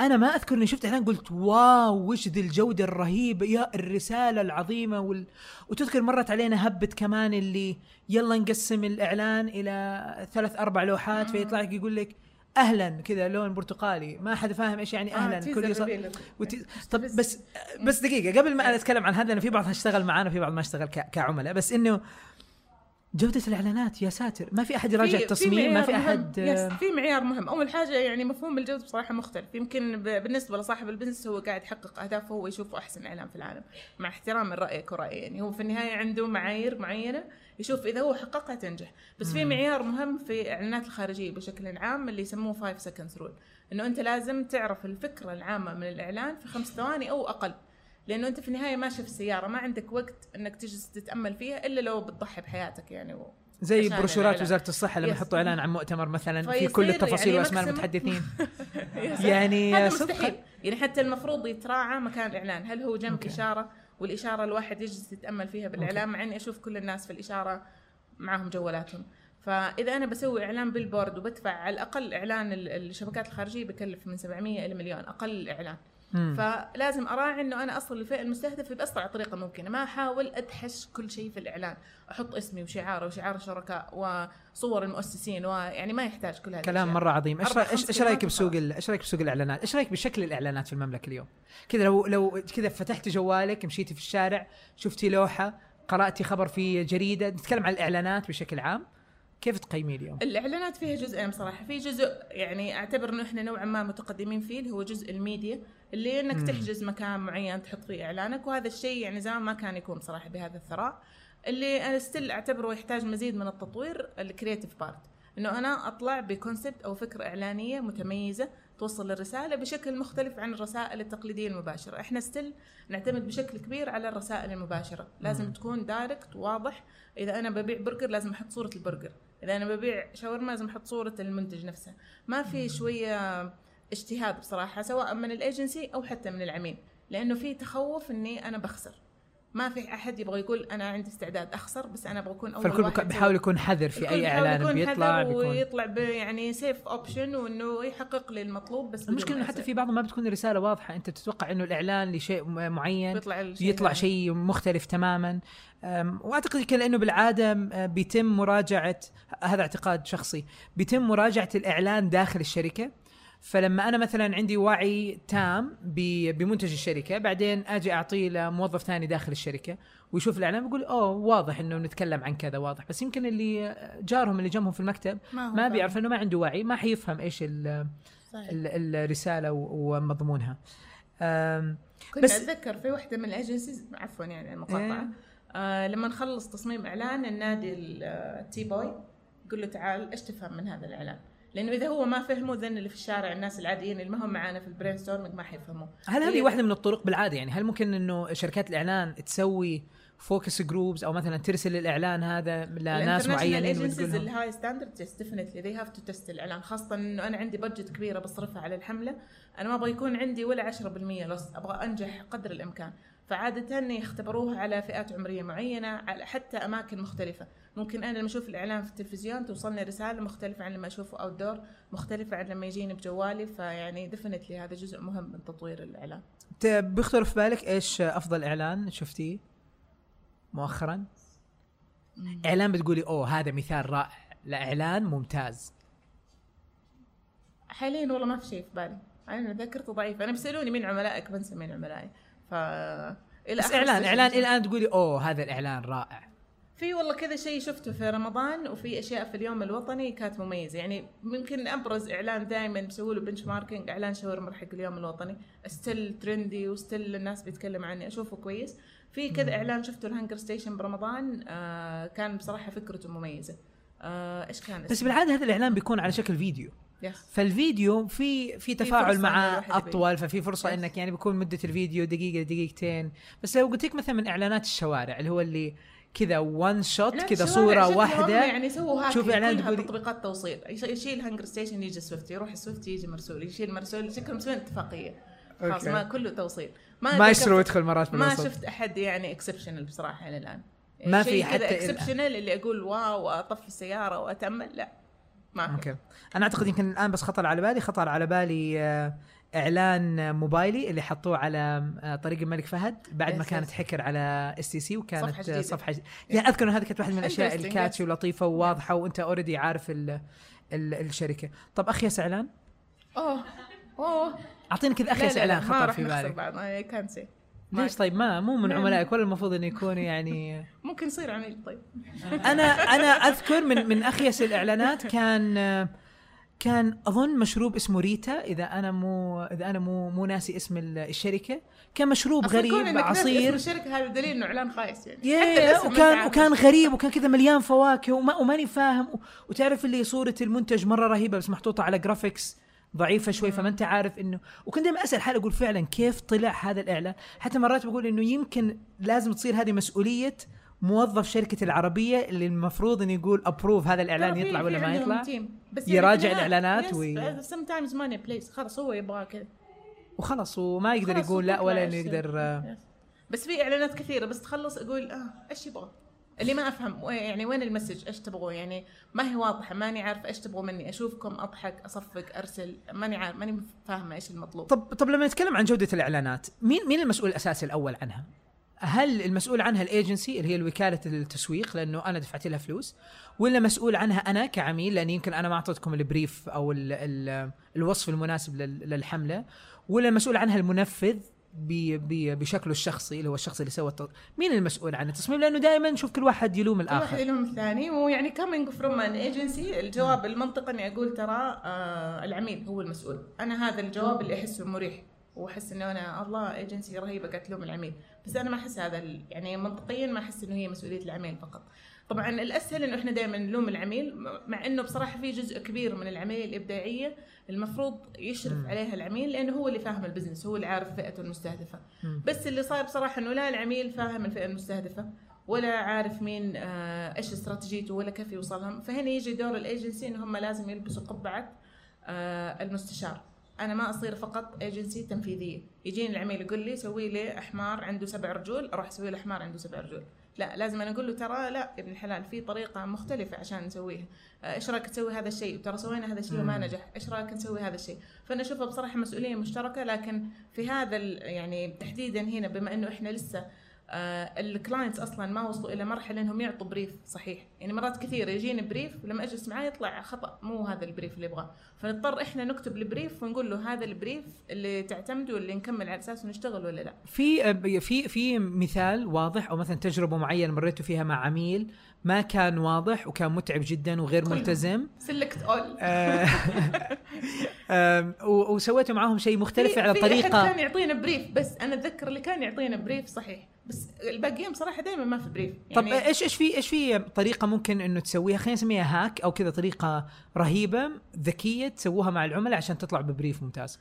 أنا ما أذكر إني شفت إعلان قلت واو وش ذي الجودة الرهيبة يا الرسالة العظيمة وال... وتذكر مرت علينا هبة كمان اللي يلا نقسم الإعلان إلى ثلاث أربع لوحات فيطلع لك يقول لك أهلا كذا لون برتقالي. ما حد فاهم إيش يعني أهلا. آه، كل يص... وتي... طب بس بس دقيقة قبل ما أنا أتكلم عن هذا أنا في بعض اشتغل معانا في بعض ما اشتغل ك... كعملاء بس إنه جودة الإعلانات يا ساتر. ما في أحد يراجع التصميم ما في Yes في معيار مهم. أول حاجة يعني مفهوم الجودة بصراحة مختلف. يمكن ب- بالنسبة لصاحب ال business هو قاعد يحقق أهدافه هو يشوفه أحسن إعلان في العالم مع احترام رايك ورايي يعني هو في النهاية عنده معايير معينة يشوف إذا هو حققها تنجح. بس في معيار مهم في الاعلانات الخارجية بشكل عام اللي يسموه 5 seconds rule إنه أنت لازم تعرف الفكرة العامة من الإعلان في خمس ثواني أو أقل. لأنه أنت في النهاية ماشي في السياره ما عندك وقت إنك تجلس تتأمل فيها إلا لو بتضحي بحياتك يعني و... زي بروشورات. وزارة الصحة لما. يحطوا إعلان عن مؤتمر مثلا في كل التفاصيل يعني واسماء المتحدثين. يعني هذا. مستحيل يعني حتى المفروض يتراعى مكان الإعلان هل هو جنب okay. إشارة والإشارة الواحد يجلس يتأمل فيها بالإعلان مع إني أشوف كل الناس في الإشارة معاهم جوالاتهم فإذا أنا بسوي إعلان بال board وبدفع على الأقل إعلان ال- الشبكات الخارجية بكلف من 700 إلى مليون أقل إعلان مم. فلازم أراعي إنه أنا أصل الفئة المستهدفة بأسرع طريقة ممكنة. ما أحاول أدحش كل شيء في الإعلان. أحط اسمي وشعاره وشعار الشركاء وصور المؤسسين ويعني ما يحتاج كل هذه كلام. مرة عظيم. إيش إيش رأيك بسوق إيش رأيك بسوق الإعلانات؟ إيش رأيك بشكل الإعلانات في المملكة اليوم؟ كذا لو لو كذا فتحتي جوالك مشيتي في الشارع شفتي لوحة قرأتي خبر في جريدة نتكلم عن الإعلانات بشكل عام. كيف تقيميه اليوم؟ الإعلانات فيها جزئين بصراحه في جزء يعني أعتبر إنه إحنا نوعا ما متقدمين فيه اللي هو جزء الميديا اللي إنك مم. تحجز مكان معين تحط فيه إعلانك وهذا الشيء يعني زمان ما كان يكون بصراحه بهذا الثراء. اللي أنا still أعتبره يحتاج مزيد من التطوير ال creative part إنه أنا أطلع ب concept أو فكرة إعلانية متميزة توصل الرساله بشكل مختلف عن الرسائل التقليدية المباشرة. إحنا still نعتمد بشكل كبير على الرسائل المباشرة. لازم. تكون direct واضح. إذا أنا ببيع برجر لازم أحط صورة البرجر. إذا أنا ببيع شاورما لازم أحط صورة المنتج نفسه. ما في شوية اجتهاد بصراحة سواء من الايجنسي أو حتى من العميل. لأنه في تخوف إني أنا بخسر. ما في أحد يبغى يقول أنا عندي استعداد أخسر بس أنا أبغى أكون أول فالكل واحد بيحاول يكون حذر في أي إعلان يكون بيطلع بيكون ويطلع يعني سيف اوبشن وإنه يحقق لي المطلوب بس المشكلة إنه حتى. في بعضهم ما بتكون الرساله واضحة أنت تتوقع إنه الإعلان لشيء معين بيطلع يطلع. شيء مختلف تماما وأعتقد يمكن لأنه بالعادة بيتم مراجعة هذا اعتقاد شخصي بيتم مراجعة الإعلان داخل الشركة فلما أنا مثلا عندي وعي تام بمنتج الشركة بعدين أجي أعطيه لموظف ثاني داخل الشركة ويشوف الإعلان بيقول أوه واضح إنه نتكلم عن كذا واضح بس يمكن اللي جارهم اللي جنبهم في المكتب ما فاهم. بيعرف انه ما عنده وعي ما حيفهم إيش ال- صحيح. ال- الرسالة ومضمونها كنت بس- أتذكر في واحدة من الأجنسيز عفوا يعني المقاطعه إيه. آه لما نخلص تصميم إعلان النادي ال- التي بوي يقول له تعال إيش تفهم من هذا الإعلان؟ لأنه إذا هو ما فهمه then اللي في الشارع الناس العاديين اللي ما هم معانا في ال brainstorming ما حيفهموا هل هذه هي- واحدة من الطرق بالعادة يعني؟ هل ممكن إنه شركات الإعلان تسوي focus groups أو مثلا ترسل الإعلان هذا لناس معينين ال agencies ال high standard definitely they have to test الإعلان خاصة إنه أنا عندي budget كبيرة بصرفها على الحملة أنا ما أبغى يكون عندي ولا 10% loss أبغى أنجح قدر الإمكان. فعادة يختبروها على فئات عمرية معينة على حتى أماكن مختلفة. ممكن أنا لما أشوف الإعلان في التلفزيون توصلني رسالة مختلفة عن لما أشوفه أوت دور مختلفة عن لما يجيني بجوالي فيعني ديفنتلي هذا جزء مهم من تطوير الإعلان ت- بيخطر في بالك إيش أفضل إعلان شفتيه مؤخرا؟ إعلان بتقولي أوه هذا مثال رائع لإعلان ممتاز. حاليا والله ما في شيء في بالي. أنا ذاكرتي ضعيفة. أنا بيسألوني مين عملائك؟ بنسى مين عملائي. ف بس إعلان. إعلان إلى الان تقولي أوه هذا الإعلان رائع. في والله كذا شيء شفته في رمضان وفي أشياء في اليوم الوطني كانت مميزة. يعني ممكن أبرز إعلان دائما بسوي له benchmarking إعلان شاورما حق اليوم الوطني. still trendy و still الناس بيتكلم عني أشوفه كويس. في كذا إعلان شفته الهنجر ستيشن برمضان آه كان بصراحة فكرته مميزة. آه إيش كان بس؟ بالعادة هذا الإعلان بيكون على شكل فيديو. yes فالفيديو في في تفاعل مع. اطول ففي فرصة Yes. إنك يعني بيكون مدة الفيديو دقيقه دقيقتين. بس لو قلت لك مثلا من إعلانات الشوارع اللي هو اللي كذا one shot كذا صورة واحدة يعني سووا hack كلها تقولي- تطبيقات توصيل. يش- يشيل هنجر ستيشن يجي سويفت يروح سويفت يجي مرسول يشيل مرسول شكلهم مسوين اتفاقية. خلاص. ما كله توصيل. ما أتذكر- يشتروا يدخل مرات ما شفت أحد يعني exceptional بصراحة إلى الآن. ما في حتى exceptional اللي أقول wow واطفي السيارة وأتأمل لا. ما okay. أنا أعتقد يمكن الآن بس خطر على بالي خطر على بالي آه، إعلان موبايلي اللي حطوه على آه، طريق الملك فهد بعد ما كانت. حكر على اس تي سي وكانت صفحة آه، جديدة. صفحة ج- يعني أذكر إنه هذه كانت واحدة من الأشياء الكاتشي. ولطيفة وواضحة وأنت اوريدي عارف ال ال الشركة. طب اخيس اعلان أوه. أوه. أعطيني كذا اخيس لا لا اعلان ما خطر راح في نخسر بالك. بعض. اي كان سي ليش طيب؟ ما مو من لا. عملائك ولا المفروض إنه يكونوا يعني ممكن يصير عميل طيب. أنا أنا أذكر من من اخيس الإعلانات كان كان أظن مشروب اسمه ريتا إذا أنا مو إذا أنا مو مو ناسي اسم ال- الشركة. كان مشروب غريب ناسي اسم عصير. الشركة هذا دليل إنه إعلان خايس يعني. يا حتى وكان وكان. غريب وكان كذا مليان فواكه وما وماني فاهم. وتعرف اللي صورة المنتج مرة رهيبة بس محطوطة على graphics ضعيفة شوي فما أنت عارف إنه وكنت دائما أسأل حالي أقول فعلا كيف طلع هذا الإعلان؟ حتى مرات بقول إنه يمكن لازم تصير هذه مسؤولية موظف شركة العربية اللي المفروض إنه يقول approve هذا الإعلان يطلع ولا ما يطلع. بس يراجع في النهاية- الإعلانات yes, وي- uh, sometimes money plays. خلاص هو يبغى كذا. وخلاص وما يقدر يقول لا ولا إنه يقدر آه،. بس في إعلانات كثيرة. بس تخلص أقول آه إيش يبغى؟ اللي ما أفهم يعني وين ال message؟ إيش تبغوا يعني ما هي واضحة ماني عارفة إيش تبغوا مني. أشوفكم أضحك أصفق أرسل ماني عارف ماني فاهمة إيش المطلوب. طب طب لما نتكلم عن جودة الإعلانات مين مين المسؤول الاساسي الأول عنها؟ هل المسؤول عنها الإيجنسي اللي هي وكاله التسويق؟ لأنه أنا دفعت لها فلوس. ولا مسؤول عنها أنا كعميل لأن يمكن أنا ما أعطيتكم ال brief أو ال ال الوصف المناسب لل- للحملة. ولا المسؤول عنها المنفذ ب- ب- بشكله الشخصي اللي هو الشخص اللي سوى الت... مين المسؤول عن التصميم؟ لأنه دائما نشوف كل واحد يلوم كل واحد الآخر. لهم الثاني ويعني coming from an agency الجواب المنطقي إني أقول ترى آه العميل هو المسؤول. أنا هذا الجواب اللي أحسه مريح وأحس إنه أنا الله ايجنسي رهيبة قاعد تلوم العميل. بس أنا ما أحس هذا يعني منطقيا ما أحس إنه هي مسؤولية العميل فقط. طبعا الأسهل إنه إحنا دائما نلوم العميل مع إنه بصراحة في جزء كبير من العملية الابداعيه المفروض يشرف. عليها العميل لأنه هو اللي فاهم ال business هو اللي عارف فئته المستهدفة. بس اللي صار بصراحة إنه لا العميل فاهم الفئة المستهدفة ولا عارف مين آه، إيش استراتيجيته ولا كيف يوصلهم. فهنا يجي دور الأيجنسي ان هم لازم يلبسوا قبعة آه، المستشار. أنا ما أصير فقط أيجنسي تنفيذية. يجيني العميل يقول لي سوي لي حمار عنده سبع رجول أروح أسوي له حمار عنده سبع رجول. لا لازم أنا أقول له ترى لا يا ابن الحلال في طريقة مختلفة عشان نسويها. آه، إيش رأيك تسوي هذا الشيء؟ ترى سوينا هذا الشيء وما. نجح. إيش رأيك نسوي هذا الشيء؟ فأنا أشوفها بصراحة مسؤولية مشتركة لكن في هذا يعني تحديدا هنا بما إنه إحنا لسه ال clients أصلا ما وصلوا إلى مرحلة إنهم يعطوا brief صحيح. يعني مرات كثيره يجيني brief لما أجلس معاه يطلع خطأ مو هذا ال brief اللي يبغاه. فنضطر إحنا نكتب ال brief ونقول له هذا ال brief اللي تعتمدوا اللي نكمل على اساسه نشتغل ولا لا. في في في مثال واضح أو مثلا تجربة معينة مريتوا فيها مع عميل ما كان واضح وكان متعب جدا وغير. ملتزم. سلكت اول آه، وسويتوا معاهم شيء مختلف على طريقة. كان يعطينا brief بس أنا أتذكر اللي كان يعطينا brief صحيح. بس الباقيين بصراحة دائما ما في brief طب إيش إيش في إيش في طريقة ممكن إنه تسويها؟ خلينا نسميها hack أو كذا طريقة رهيبة ذكية تسووها مع العملاء عشان تطلع ب brief ممتاز.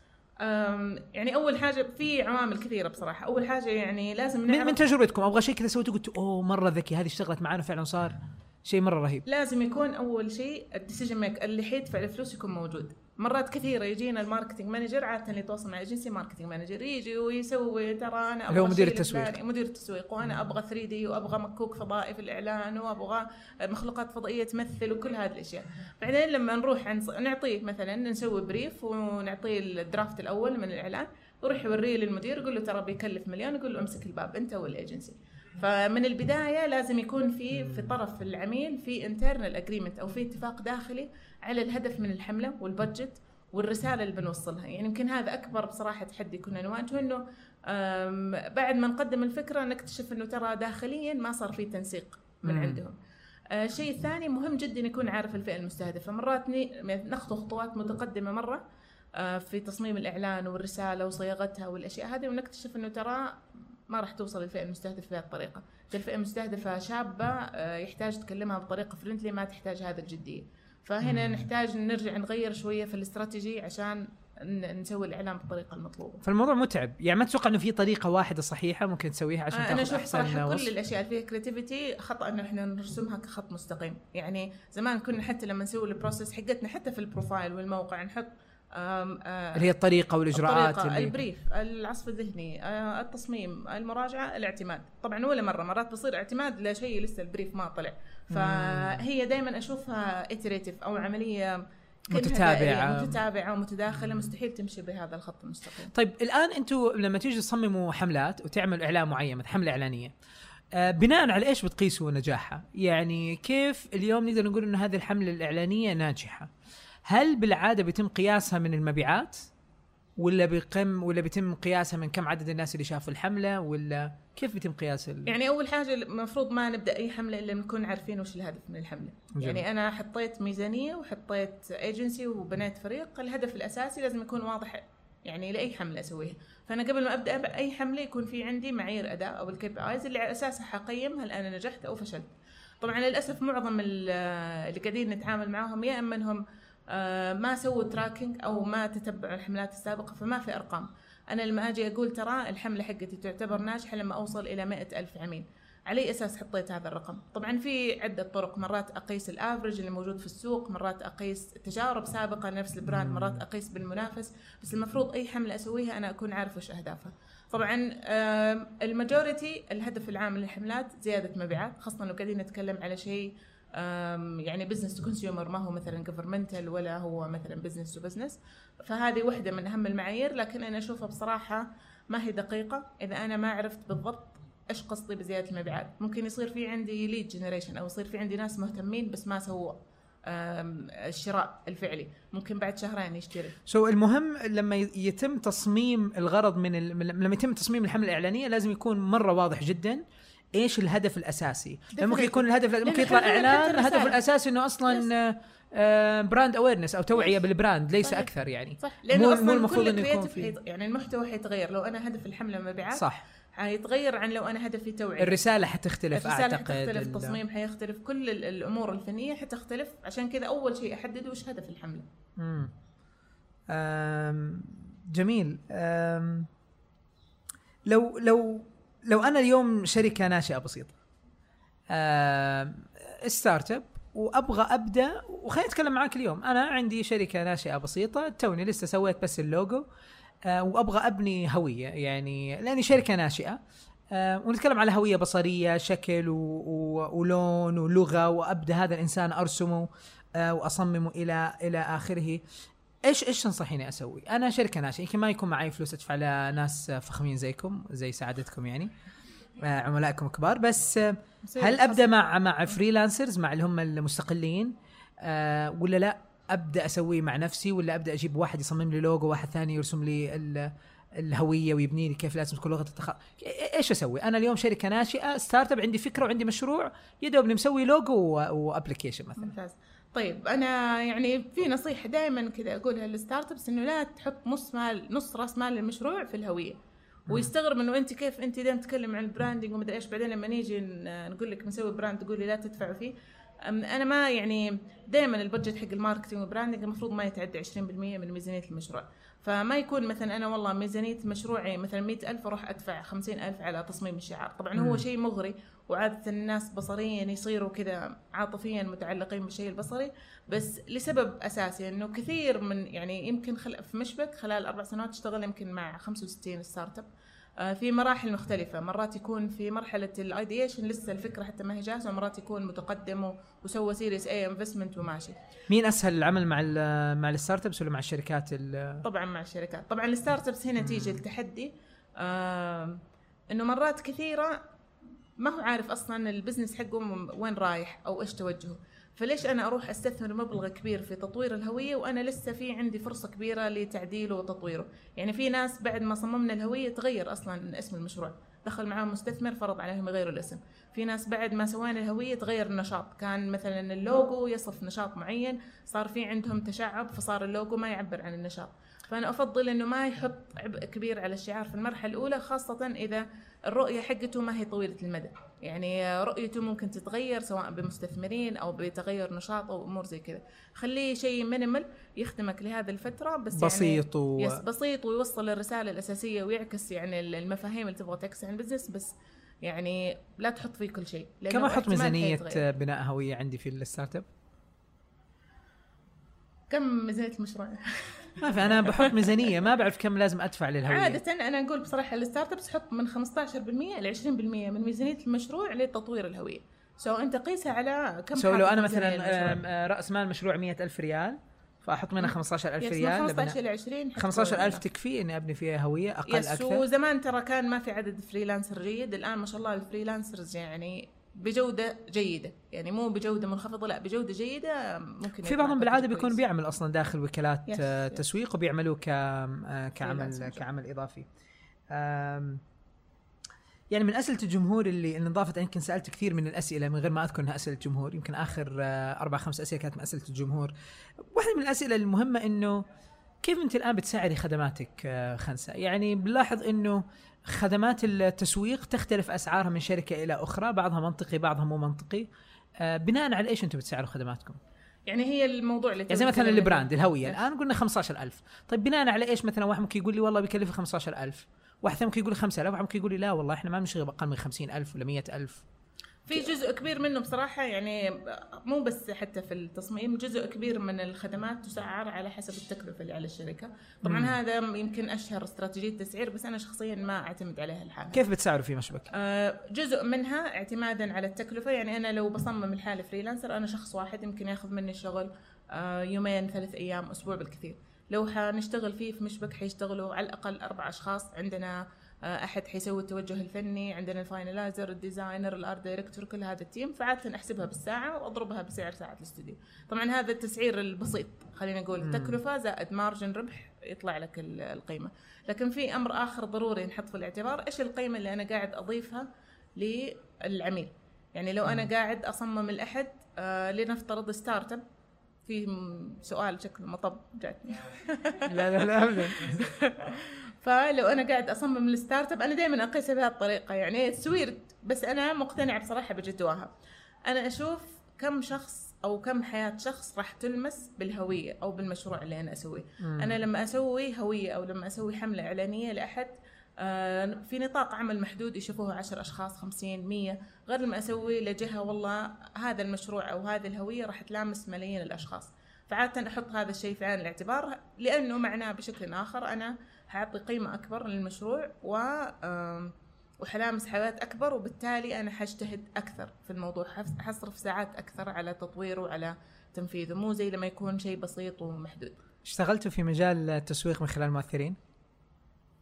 يعني أول حاجة في عوامل كثيرة بصراحة. أول حاجة يعني لازم من, نعرف من تجربتكم أبغى شيء كذا سويته قلت أوه مرة ذكي هذه اشتغلت معانا فعلا صار شيء مرة رهيب. لازم يكون أول شيء ال decision maker اللي حيدفع الفلوس يكون موجود. مرات كثيرة يجينا ال marketing manager عادة اللي يتواصل مع agency marketing manager يجي ويسوي ترى أنا اللي هو أبغى مدير التسويق. مدير التسويق. وأنا أبغى 3D وأبغى مكوك فضائي في الإعلان وأبغى مخلوقات فضائية تمثل وكل هذه الأشياء. بعدين لما نروح نعطيه مثلا نسوي brief ونعطيه ال draft الأول من الإعلان ويروح يوريه للمدير يقول له ترى بيكلف مليون يقول له امسك الباب أنت والايجنسي فمن البداية لازم يكون في في طرف العميل في internal agreement أو في اتفاق داخلي على الهدف من الحملة وال budget والرسالة اللي بنوصلها. يعني يمكن هذا أكبر بصراحة تحدي كنا نواجهه إنه بعد ما نقدم الفكرة نكتشف إنه ترى داخليا ما صار في تنسيق من مم. عندهم. آه، الشيء الثاني مهم جدا يكون عارف الفئة المستهدفة. مرات نخطو خطوات متقدمة مرة آه، في تصميم الإعلان والرسالة وصياغتها والأشياء هذه ونكتشف إنه ترى ما راح توصل للفئه المستهدفة بهذه الطريقة. الفئة المستهدفة شابة آه، يحتاج تكلمها بطريقة فريندلي ما تحتاج هذا الجدية. فهنا. نحتاج نرجع نغير شوية في الاستراتيجي عشان نسوي الاعلان بالطريقة المطلوبة. فالموضوع متعب. يعني ما تتوقع إنه في طريقة واحدة صحيحة ممكن تسويها عشان آه، أنا تاخذ أشوف أحسن صراحة كل الأشياء اللي فيها creativity خطأ إنه إحنا نرسمها كخط مستقيم. يعني زمان كنا حتى لما نسوي ال process حقتنا حتى في ال profile والموقع نحط اللي هي الطريقة والإجراءات الطريقة اللي ال brief العصف الذهني آه، التصميم المراجعة الاعتماد طبعا ولا مرة مرات بصير اعتماد لشيء لسه ال brief ما طلع فهي دائما أو عملية كأنها متتابعة. دائرية، متتابعة ومتداخلة مستحيل تمشي بهذا الخط المستقيم طيب الآن أنتم لما تيجي تصمموا حملات وتعمل إعلان معين مثل حملة إعلانية آه بناء على إيش بتقيسوا نجاحها؟ يعني كيف اليوم نقدر نقول انه هذه الحملة الإعلانية ناجحة؟ هل بالعادة بيتم قياسها من المبيعات؟ ولا بقم ولا بيتم قياسها من كم عدد الناس اللي شافوا الحملة؟ ولا كيف بيتم قياس ال... يعني أول حاجة المفروض ما نبدأ أي حملة إلا نكون عارفين وش الهدف من الحملة. جميل. يعني أنا حطيت ميزانية وحطيت ايجنسي وبنيت فريق. الهدف الأساسي لازم يكون واضح يعني لأي حملة أسويها. فأنا قبل ما أبدأ بأي حملة يكون في عندي معايير أداء أو ال KPIs اللي على أساسها حقيم هل أنا نجحت أو فشلت. طبعا للأسف معظم ال- اللي قاعدين نتعامل معاهم يا إما إنهم آه، ما سووا tracking أو ما تتبعوا الحملات السابقة فما في أرقام. أنا لما أجي أقول ترى الحملة حقتي تعتبر ناجحة لما أوصل إلى مئة ألف عميل. على أي أساس حطيت هذا الرقم. طبعا في عدة طرق. مرات أقيس ال average اللي موجود في السوق مرات أقيس تجارب سابقة لنفس ال brand مرات أقيس بالمنافس. بس المفروض أي حملة أسويها أنا أكون عارف وش أهدافها. طبعا ال majority الهدف العام للحملات زيادة مبيعات خاصة لو قاعدين نتكلم على شيء يعني business to consumer ما هو مثلا governmental ولا هو مثلا business to business فهذه واحدة من أهم المعايير لكن أنا أشوفها بصراحة ما هي دقيقة. إذا أنا ما عرفت بالضبط إيش قصدي بزيادة المبيعات. ممكن يصير في عندي lead generation أو يصير في عندي ناس مهتمين بس ما سووا الشراء الفعلي. ممكن بعد شهرين يشتري. so so المهم لما يتم تصميم الغرض من ال... لما يتم تصميم الحملة الإعلانية لازم يكون مرة واضح جدا إيش الهدف الأساسي؟ لأن ممكن. يكون الهدف ممكن لأن يطلع إعلان. هدفه الأساسي إنه أصلا آه، brand awareness أو توعية Yes. بال brand ليس صحيح. أكثر يعني. صح. لأنه مو- أصلا المفروض إنه يكون في- يعني المحتوى حيتغير. لو أنا هدف الحملة مبيعات صح. حيتغير عن لو أنا هدفي توعية. الرسالة حتختلف الرسالة أعتقد حتختلف ال- التصميم حيختلف كل ال- الأمور الفنية حتختلف. عشان كذا أول شيء أحدد وش هدف الحملة. مم. أم، جميل. أم، لو لو لو أنا اليوم شركة ناشئة بسيطة أم، startup وأبغى أبدأ وخليني أتكلم معاك اليوم. أنا عندي شركة ناشئة بسيطة توني لسه سويت بس اللوجو أه، وأبغى أبني هوية يعني لأني شركة ناشئة أه، ونتكلم على هوية بصرية شكل و... و... ولون ولغة وأبدأ هذا الإنسان أرسمه أه، وأصممه إلى إلى آخره. إيش إيش تنصحيني أسوي؟ أنا شركة ناشئة يمكن ما يكون معي فلوس أدفع لناس فخمين زيكم زي سعادتكم يعني. آه، عملائكم كبار. بس آه، هل أبدأ مع مع freelancers مع اللي هم المستقلين؟ آه ولا لا أبدأ اسويه مع نفسي ولا أبدأ أجيب واحد يصمم لي لوجو واحد ثاني يرسم لي ال- الهوية ويبني لي كيف لازم تكون لغة التخ... إيش أسوي؟ أنا اليوم شركة ناشئة startup عندي فكرة وعندي مشروع يا دوب مسوي logo و application مثلا. ممتاز. طيب أنا يعني في نصيحة دائما كذا أقولها لل startups إنه لا تحط نص مال نص راس مال المشروع في الهوية. ويستغرب إنه أنت كيف أنت دائما تتكلم عن ال branding ومدري إيش بعدين لما نيجي نقول لك بنسوي brand تقولي لا تدفعوا فيه. أنا ما يعني دائما ال budget حق ال marketing وال branding المفروض ما يتعدى 20% من ميزانية المشروع. فما يكون مثلا أنا والله ميزانية مشروعي مثلا 100000 أروح أدفع 50000 على تصميم الشعار طبعا. هو شيء مغري وعادة الناس بصريا يصيروا كذا عاطفيا متعلقين بالشيء البصري بس لسبب أساسي إنه كثير من يعني يمكن خل... في مشبك خلال أربع سنوات اشتغل يمكن مع 65 startup في مراحل مختلفة. مرات يكون في مرحلة ال ideation لسه الفكرة حتى ما هي جاهزة ومرات يكون متقدم وسوى series A investment وماشي مين أسهل العمل مع ال مع ال startups ولا مع الشركات ال- طبعا مع الشركات. طبعا ال startups هنا تيجي التحدي. آم، إنه مرات كثيرة ما هو عارف أصلا ال business حقه وين رايح أو إيش توجهه. فليش أنا أروح أستثمر مبلغ كبير في تطوير الهوية وأنا لسه في عندي فرصة كبيرة لتعديله وتطويره؟ يعني في ناس بعد ما صممنا الهوية تغير أصلا اسم المشروع دخل معاهم مستثمر فرض عليهم يغيروا الاسم. في ناس بعد ما سوينا الهوية تغير النشاط كان مثلا اللوجو يصف نشاط معين صار في عندهم تشعب فصار اللوجو ما يعبر عن النشاط. فأنا أفضل إنه ما يحط عبء كبير على الشعار في المرحلة الأولى خاصة إذا الرؤية حقته ما هي طويلة المدى يعني رؤيته ممكن تتغير سواء بمستثمرين أو بتغير نشاط أو أمور زي كذا خليه شيء minimal يخدمك لهذه الفترة بس يعني بسيط و... yes بسيط ويوصل الرسالة الأساسية ويعكس يعني المفاهيم اللي تبغى تعكسها عن ال business بس يعني لا تحط فيه كل شيء كم أحط ميزانيه. بناء هوية عندي في ال startup؟ كم ميزانيه المشروع؟ ما في أنا بحط ميزانية ما بعرف كم لازم أدفع للهوية. عادة أنا أقول بصراحة ال startups حط من 15% ل 20% من ميزانية المشروع لتطوير الهوية. so أنت قيسها على كم so لو أنا مثلا آه، رأس مال مشروع مئة ألف ريال فأحط منها 15000 yes، من ريال 15 لبناء- إلى 20 حتكون 15000 تكفي إني أبني فيها هوية أقل yes أكثر. وزمان ترى كان ما في عدد freelancer جيد الآن ما شاء الله ال freelancers يعني بجودة جيدة. يعني مو بجودة منخفضة لا بجودة جيدة ممكن في بعضهم بالعادة بيكون. بيعمل أصلا داخل وكالات yes، آه،. تسويق وبيعملوه ك آه، كعمل كعمل إضافي. يعني من أسئلة الجمهور اللي انضافت أنا يمكن سألت كثير من الأسئلة من غير ما أذكر إنها أسئلة الجمهور يمكن آخر آه، أربع خمس أسئلة كانت من أسئلة الجمهور. واحدة من الأسئلة المهمة إنه كيف أنت الآن بتسعري خدماتك خنسه يعني بنلاحظ إنه خدمات التسويق تختلف أسعارها من شركة إلى أخرى بعضها منطقي بعضها مو منطقي. آه، بناء على إيش أنتم بتسعروا خدماتكم؟ يعني هي الموضوع اللي يعني زي مثلا البراند. الهوية. الآن قلنا 15000 طيب بناء على إيش؟ مثلا واحد ممكن يقول لي والله بيكلف 15000 واحد ثاني ممكن يقول لي 5000 واحد ممكن يقول لي لا والله إحنا ما بنشتغل بأقل من 50000 ولا 100000 في جزء كبير منه بصراحة يعني مو بس حتى في التصميم جزء كبير من الخدمات تسعر على حسب التكلفة اللي على الشركة طبعا مم. هذا يمكن أشهر استراتيجية تسعير بس أنا شخصيا ما أعتمد عليها الحالة كيف بتسعروا في مشبك؟ آه، جزء منها اعتمادا على التكلفة يعني أنا لو بصمم الحالة freelancer أنا شخص واحد يمكن ياخذ مني الشغل آه، يومين ثلاث أيام أسبوع بالكثير لو حنشتغل فيه في مشبك حيشتغلوا على الأقل أربع أشخاص عندنا آه، أحد حيسوي التوجه الفني عندنا ال finalizer ال designer ال art director كل هذا ال team. فعادة أحسبها بالساعة وأضربها بسعر ساعة الاستوديو. طبعا هذا التسعير البسيط خلينا نقول مم. تكلفة زائد margin ربح يطلع لك ال- القيمة. لكن في أمر آخر ضروري نحط في الاعتبار إيش القيمة اللي أنا قاعد أضيفها للعميل؟ يعني لو أنا. قاعد أصمم الأحد آه لنفترض startup. في سؤال شكله مطب جاتني. لا لا لا ابدا. فلو أنا قاعد أصمم ال startup أنا دائما أقيسها بهذه الطريقة. يعني تسعير بس أنا مقتنعة بصراحة بجدواها. أنا أشوف كم شخص أو كم حياة شخص راح تلمس بالهوية أو بالمشروع اللي أنا أسويه. أنا لما أسوي هوية أو لما أسوي حملة إعلانية لأحد آه، في نطاق عمل محدود يشوفوه 10 أشخاص 50 100 غير لما أسوي لجهة والله هذا المشروع أو هذه الهوية راح تلامس ملايين الأشخاص. فعادة أحط هذا الشيء في عين الاعتبار لأنه معناه بشكل آخر أنا حاعطي قيمة أكبر للمشروع و وحلامس حياة أكبر وبالتالي أنا حجتهد أكثر في الموضوع حصرف ساعات أكثر على تطويره وعلى تنفيذه مو زي لما يكون شيء بسيط ومحدود اشتغلتوا في مجال التسويق من خلال المؤثرين؟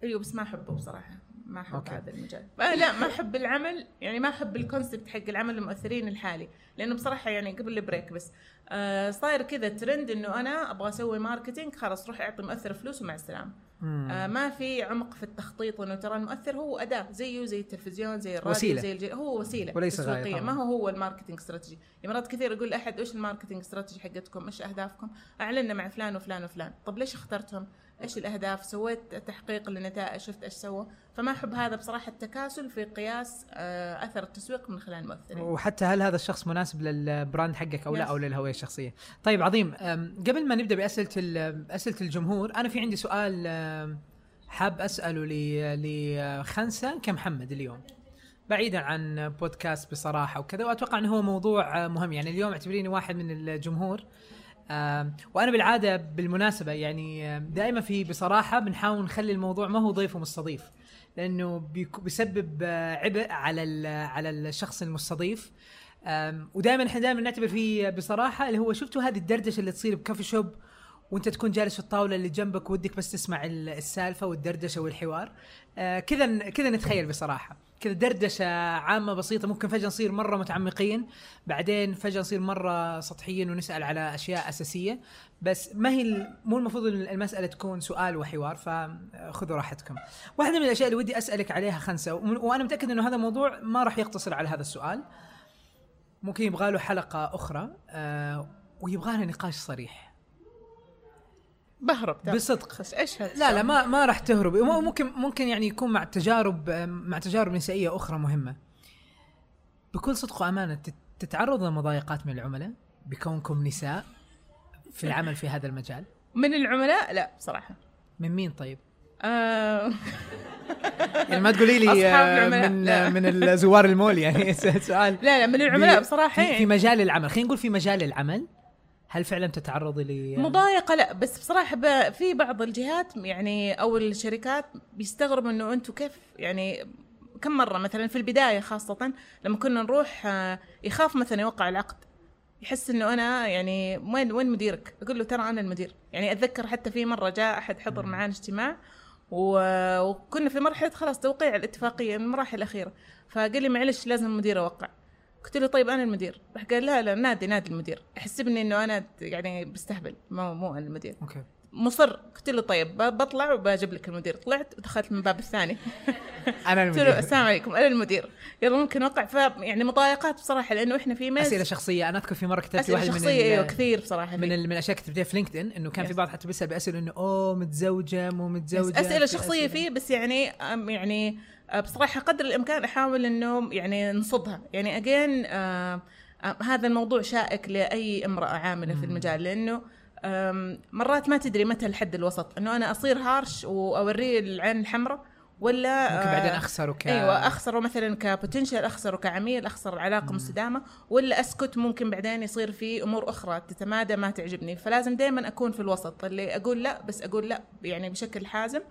أيوه بس ما أحبه بصراحة ما أحب أوكي. هذا المجال آه لا ما أحب العمل يعني ما أحب ال concept حق العمل المؤثرين الحالي لأنه بصراحة يعني قبل ال break بس آه صاير كذا ترند إنه أنا أبغى أسوي marketing خلاص روح أعطي مؤثر فلوس ومع السلامة. آه ما في عمق في التخطيط انه ترى المؤثر هو أداة زيه زي التلفزيون زي الراديو وسيلة. زي الجي... هو وسيلة وليس طبعاً. ما هو هو ال marketing strategy. يعني مرات كثير يقول أحد إيش ال marketing strategy حقتكم؟ إيش أهدافكم؟ اعلنا مع فلان وفلان وفلان. طب ليش اخترتهم؟ إيش الأهداف سويت تحقيق للنتائج شفت إيش سوى فما أحب هذا بصراحة التكاسل في قياس آه، أثر التسويق من خلال المؤثرين. وحتى هل هذا الشخص مناسب لل brand حقك أو لا. أو للهوية الشخصية. طيب عظيم. قبل ما نبدأ بأسئلة أسئلة الجمهور أنا في عندي سؤال حاب أسأله لخنساء كمحمد اليوم. بعيدا عن بودكاست بصراحة وكذا وأتوقع إنه هو موضوع آه، مهم. يعني اليوم اعتبريني واحد من الجمهور. وأنا بالعادة بالمناسبة يعني دائما في بصراحة بنحاول نخلي الموضوع ما هو ضيف ومستضيف لأنه بيسبب آه، عبء على على الشخص المستضيف. ودائما إحنا دائما نعتبر فيه بصراحة اللي هو شفتوا هذه الدردشة اللي تصير بكافي شوب؟ وأنت تكون جالس في الطاولة اللي جنبك ودك بس تسمع ال- السالفة والدردشة والحوار. آه، كذا كذا نتخيل بصراحة. كذا دردشة عامة بسيطة ممكن فجأة نصير مرة متعمقين بعدين فجأة نصير مرة سطحيين ونسأل على أشياء أساسية بس ما هي مو المفروض المسألة تكون سؤال وحوار فخذوا راحتكم. واحدة من الأشياء اللي ودي أسألك عليها خنسة وأنا متأكد إنه هذا الموضوع ما راح يقتصر على هذا السؤال. ممكن يبغى له حلقة أخرى آه ويبغى نقاش صريح بهرب ترى. بصدق. خش إيش لا لا ما ما راح تهرب. ممكن ممكن يعني يكون مع تجارب مع تجارب نسائية أخرى مهمة. بكل صدق وأمانة تت- تتعرض لمضايقات من العملاء بكونكم نساء في العمل في هذا المجال؟ من العملاء؟ لا بصراحه من مين طيب؟ آه. يعني ما تقولي لي آه،. من لا. من الزوار المول يعني. سؤال. لا لا من العملاء بصراحة في, في يعني مجال العمل. خلينا نقول في مجال العمل. هل فعلا تتعرضي ل مضايقة لا بس بصراحة في بعض الجهات يعني أو الشركات بيستغربوا إنه أنتم كيف يعني كم مرة مثلا في البداية خاصة لما كنا نروح آه، يخاف مثلا يوقع العقد يحس إنه أنا يعني وين وين مديرك؟ أقول له ترى أنا المدير، يعني أتذكر حتى في مرة جاء أحد حضر معانا اجتماع وكنا في مرحلة خلاص توقيع الاتفاقية من المراحل الاخيره، فقال لي معلش لازم المدير اوقع. قلت له طيب أنا المدير، راح قال لا لا نادي نادي المدير، يحسبني إنه أنا يعني بستهبل مو مو أنا المدير. أوكي. مصر قلت له طيب بطلع وبجيب لك المدير، طلعت ودخلت من الباب الثاني. أنا قلت له المدير. السلام عليكم أنا المدير، يلا ممكن أوقع. ف يعني مضايقات بصراحة لأنه إحنا في ميز. أسئلة شخصية. أنا أذكر في مرة كتبت واحد من شخصية ال- أيوه كثير بصراحة من من الاشياء كتبتها في لينكدين إنه كان في. بعض حتى بيسأل باسئله إنه أوه متزوجة مو متزوجة. أسئلة شخصية فيه بس يعني يعني آه، بصراحة قدر الإمكان أحاول إنه يعني نصدها يعني again هذا الموضوع شائك لأي امرأة عاملة في. المجال لأنه آم، مرات ما تدري متى الحد الوسط. إنه أنا أصير harsh وأوريه العين الحمراء ولا ممكن آه، بعدين أخسره ك أيوه أخسره مثلا ك potential أخسره كعميل اخسر علاقة مستدامة ولا أسكت. ممكن بعدين يصير في أمور أخرى تتمادى ما تعجبني. فلازم دائما أكون في الوسط اللي أقول لا بس أقول لا يعني بشكل حازم. آه،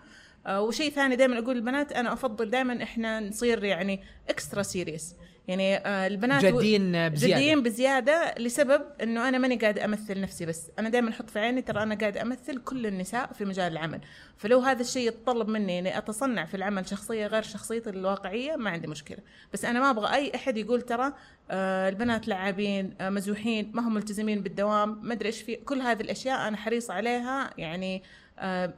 وشيء ثاني دائما أقول للبنات أنا أفضل دائما إحنا نصير يعني extra serious يعني آه، البنات جادين بزيادة. جديين بزيادة لسبب إنه أنا ماني قاعدة أمثل نفسي بس. أنا دائما أحط في عيني ترى أنا قاعدة أمثل كل النساء في مجال العمل. فلو هذا الشيء يتطلب مني إني أتصنع في العمل شخصية غير شخصيتي الواقعية ما عندي مشكلة. بس أنا ما أبغى أي أحد يقول ترى آه البنات لعابين آه مزوحين ما هم ملتزمين بالدوام ما أدري إيش في كل هذه الأشياء أنا حريصه عليها يعني آه،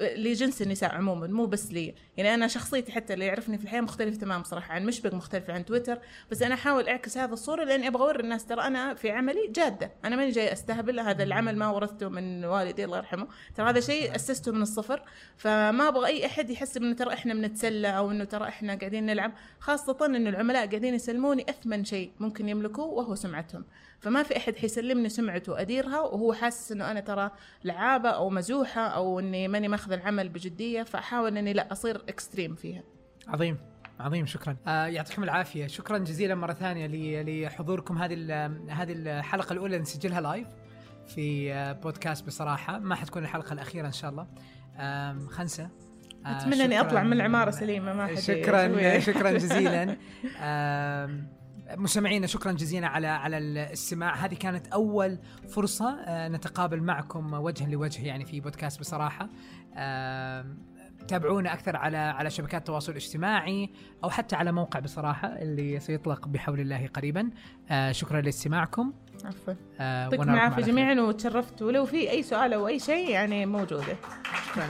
لجنس النساء عموما مو بس لي. يعني أنا شخصيتي حتى اللي يعرفني في الحياة مختلف تمام صراحة عن مشبك مختلف عن تويتر. بس أنا أحاول أعكس هذا الصورة لأني أبغى أوري الناس ترى أنا في عملي جادة. أنا ماني جاي أستهبل هذا العمل ما ورثته من والدي الله يرحمه. ترى هذا شيء أسسته من الصفر. فما أبغى أي أحد يحسب انه ترى إحنا بنتسلى أو إنه ترى إحنا قاعدين نلعب. خاصة إنه العملاء قاعدين يسلموني أثمن شيء ممكن يملكوه وهو سمعتهم. فما في أحد حيسلمني سمعته أديرها وهو حاسس إنه أنا ترى لعابة أو مزوحة أو إني ماني ماخذ العمل بجدية فأحاول إني لا أصير اكستريم فيها. عظيم عظيم شكرا. آه يعطيكم العافية. شكرا جزيلا مرة ثانية لحضوركم هذه هذه الحلقة الأولى نسجلها لايف في آه، بودكاست بصراحة. ما حتكون الحلقة الأخيرة إن شاء الله. آم، خنسة. آه، أتمنى إني أطلع من العمارة سليمة ما حد شكرا. شكرا جزيلا. مستمعينا شكرا جزيلا على على الاستماع. هذه كانت أول فرصة آه، نتقابل معكم وجها لوجه يعني في بودكاست بصراحة. تابعونا أكثر على على شبكات التواصل الاجتماعي أو حتى على موقع بصراحة اللي سيطلق بحول الله قريبا. آه، شكرا لاستماعكم. عفوا. آه، يعطيكم العافية. جميعا وتشرفت. ولو في أي سؤال أو أي شيء يعني موجودة. شكرا.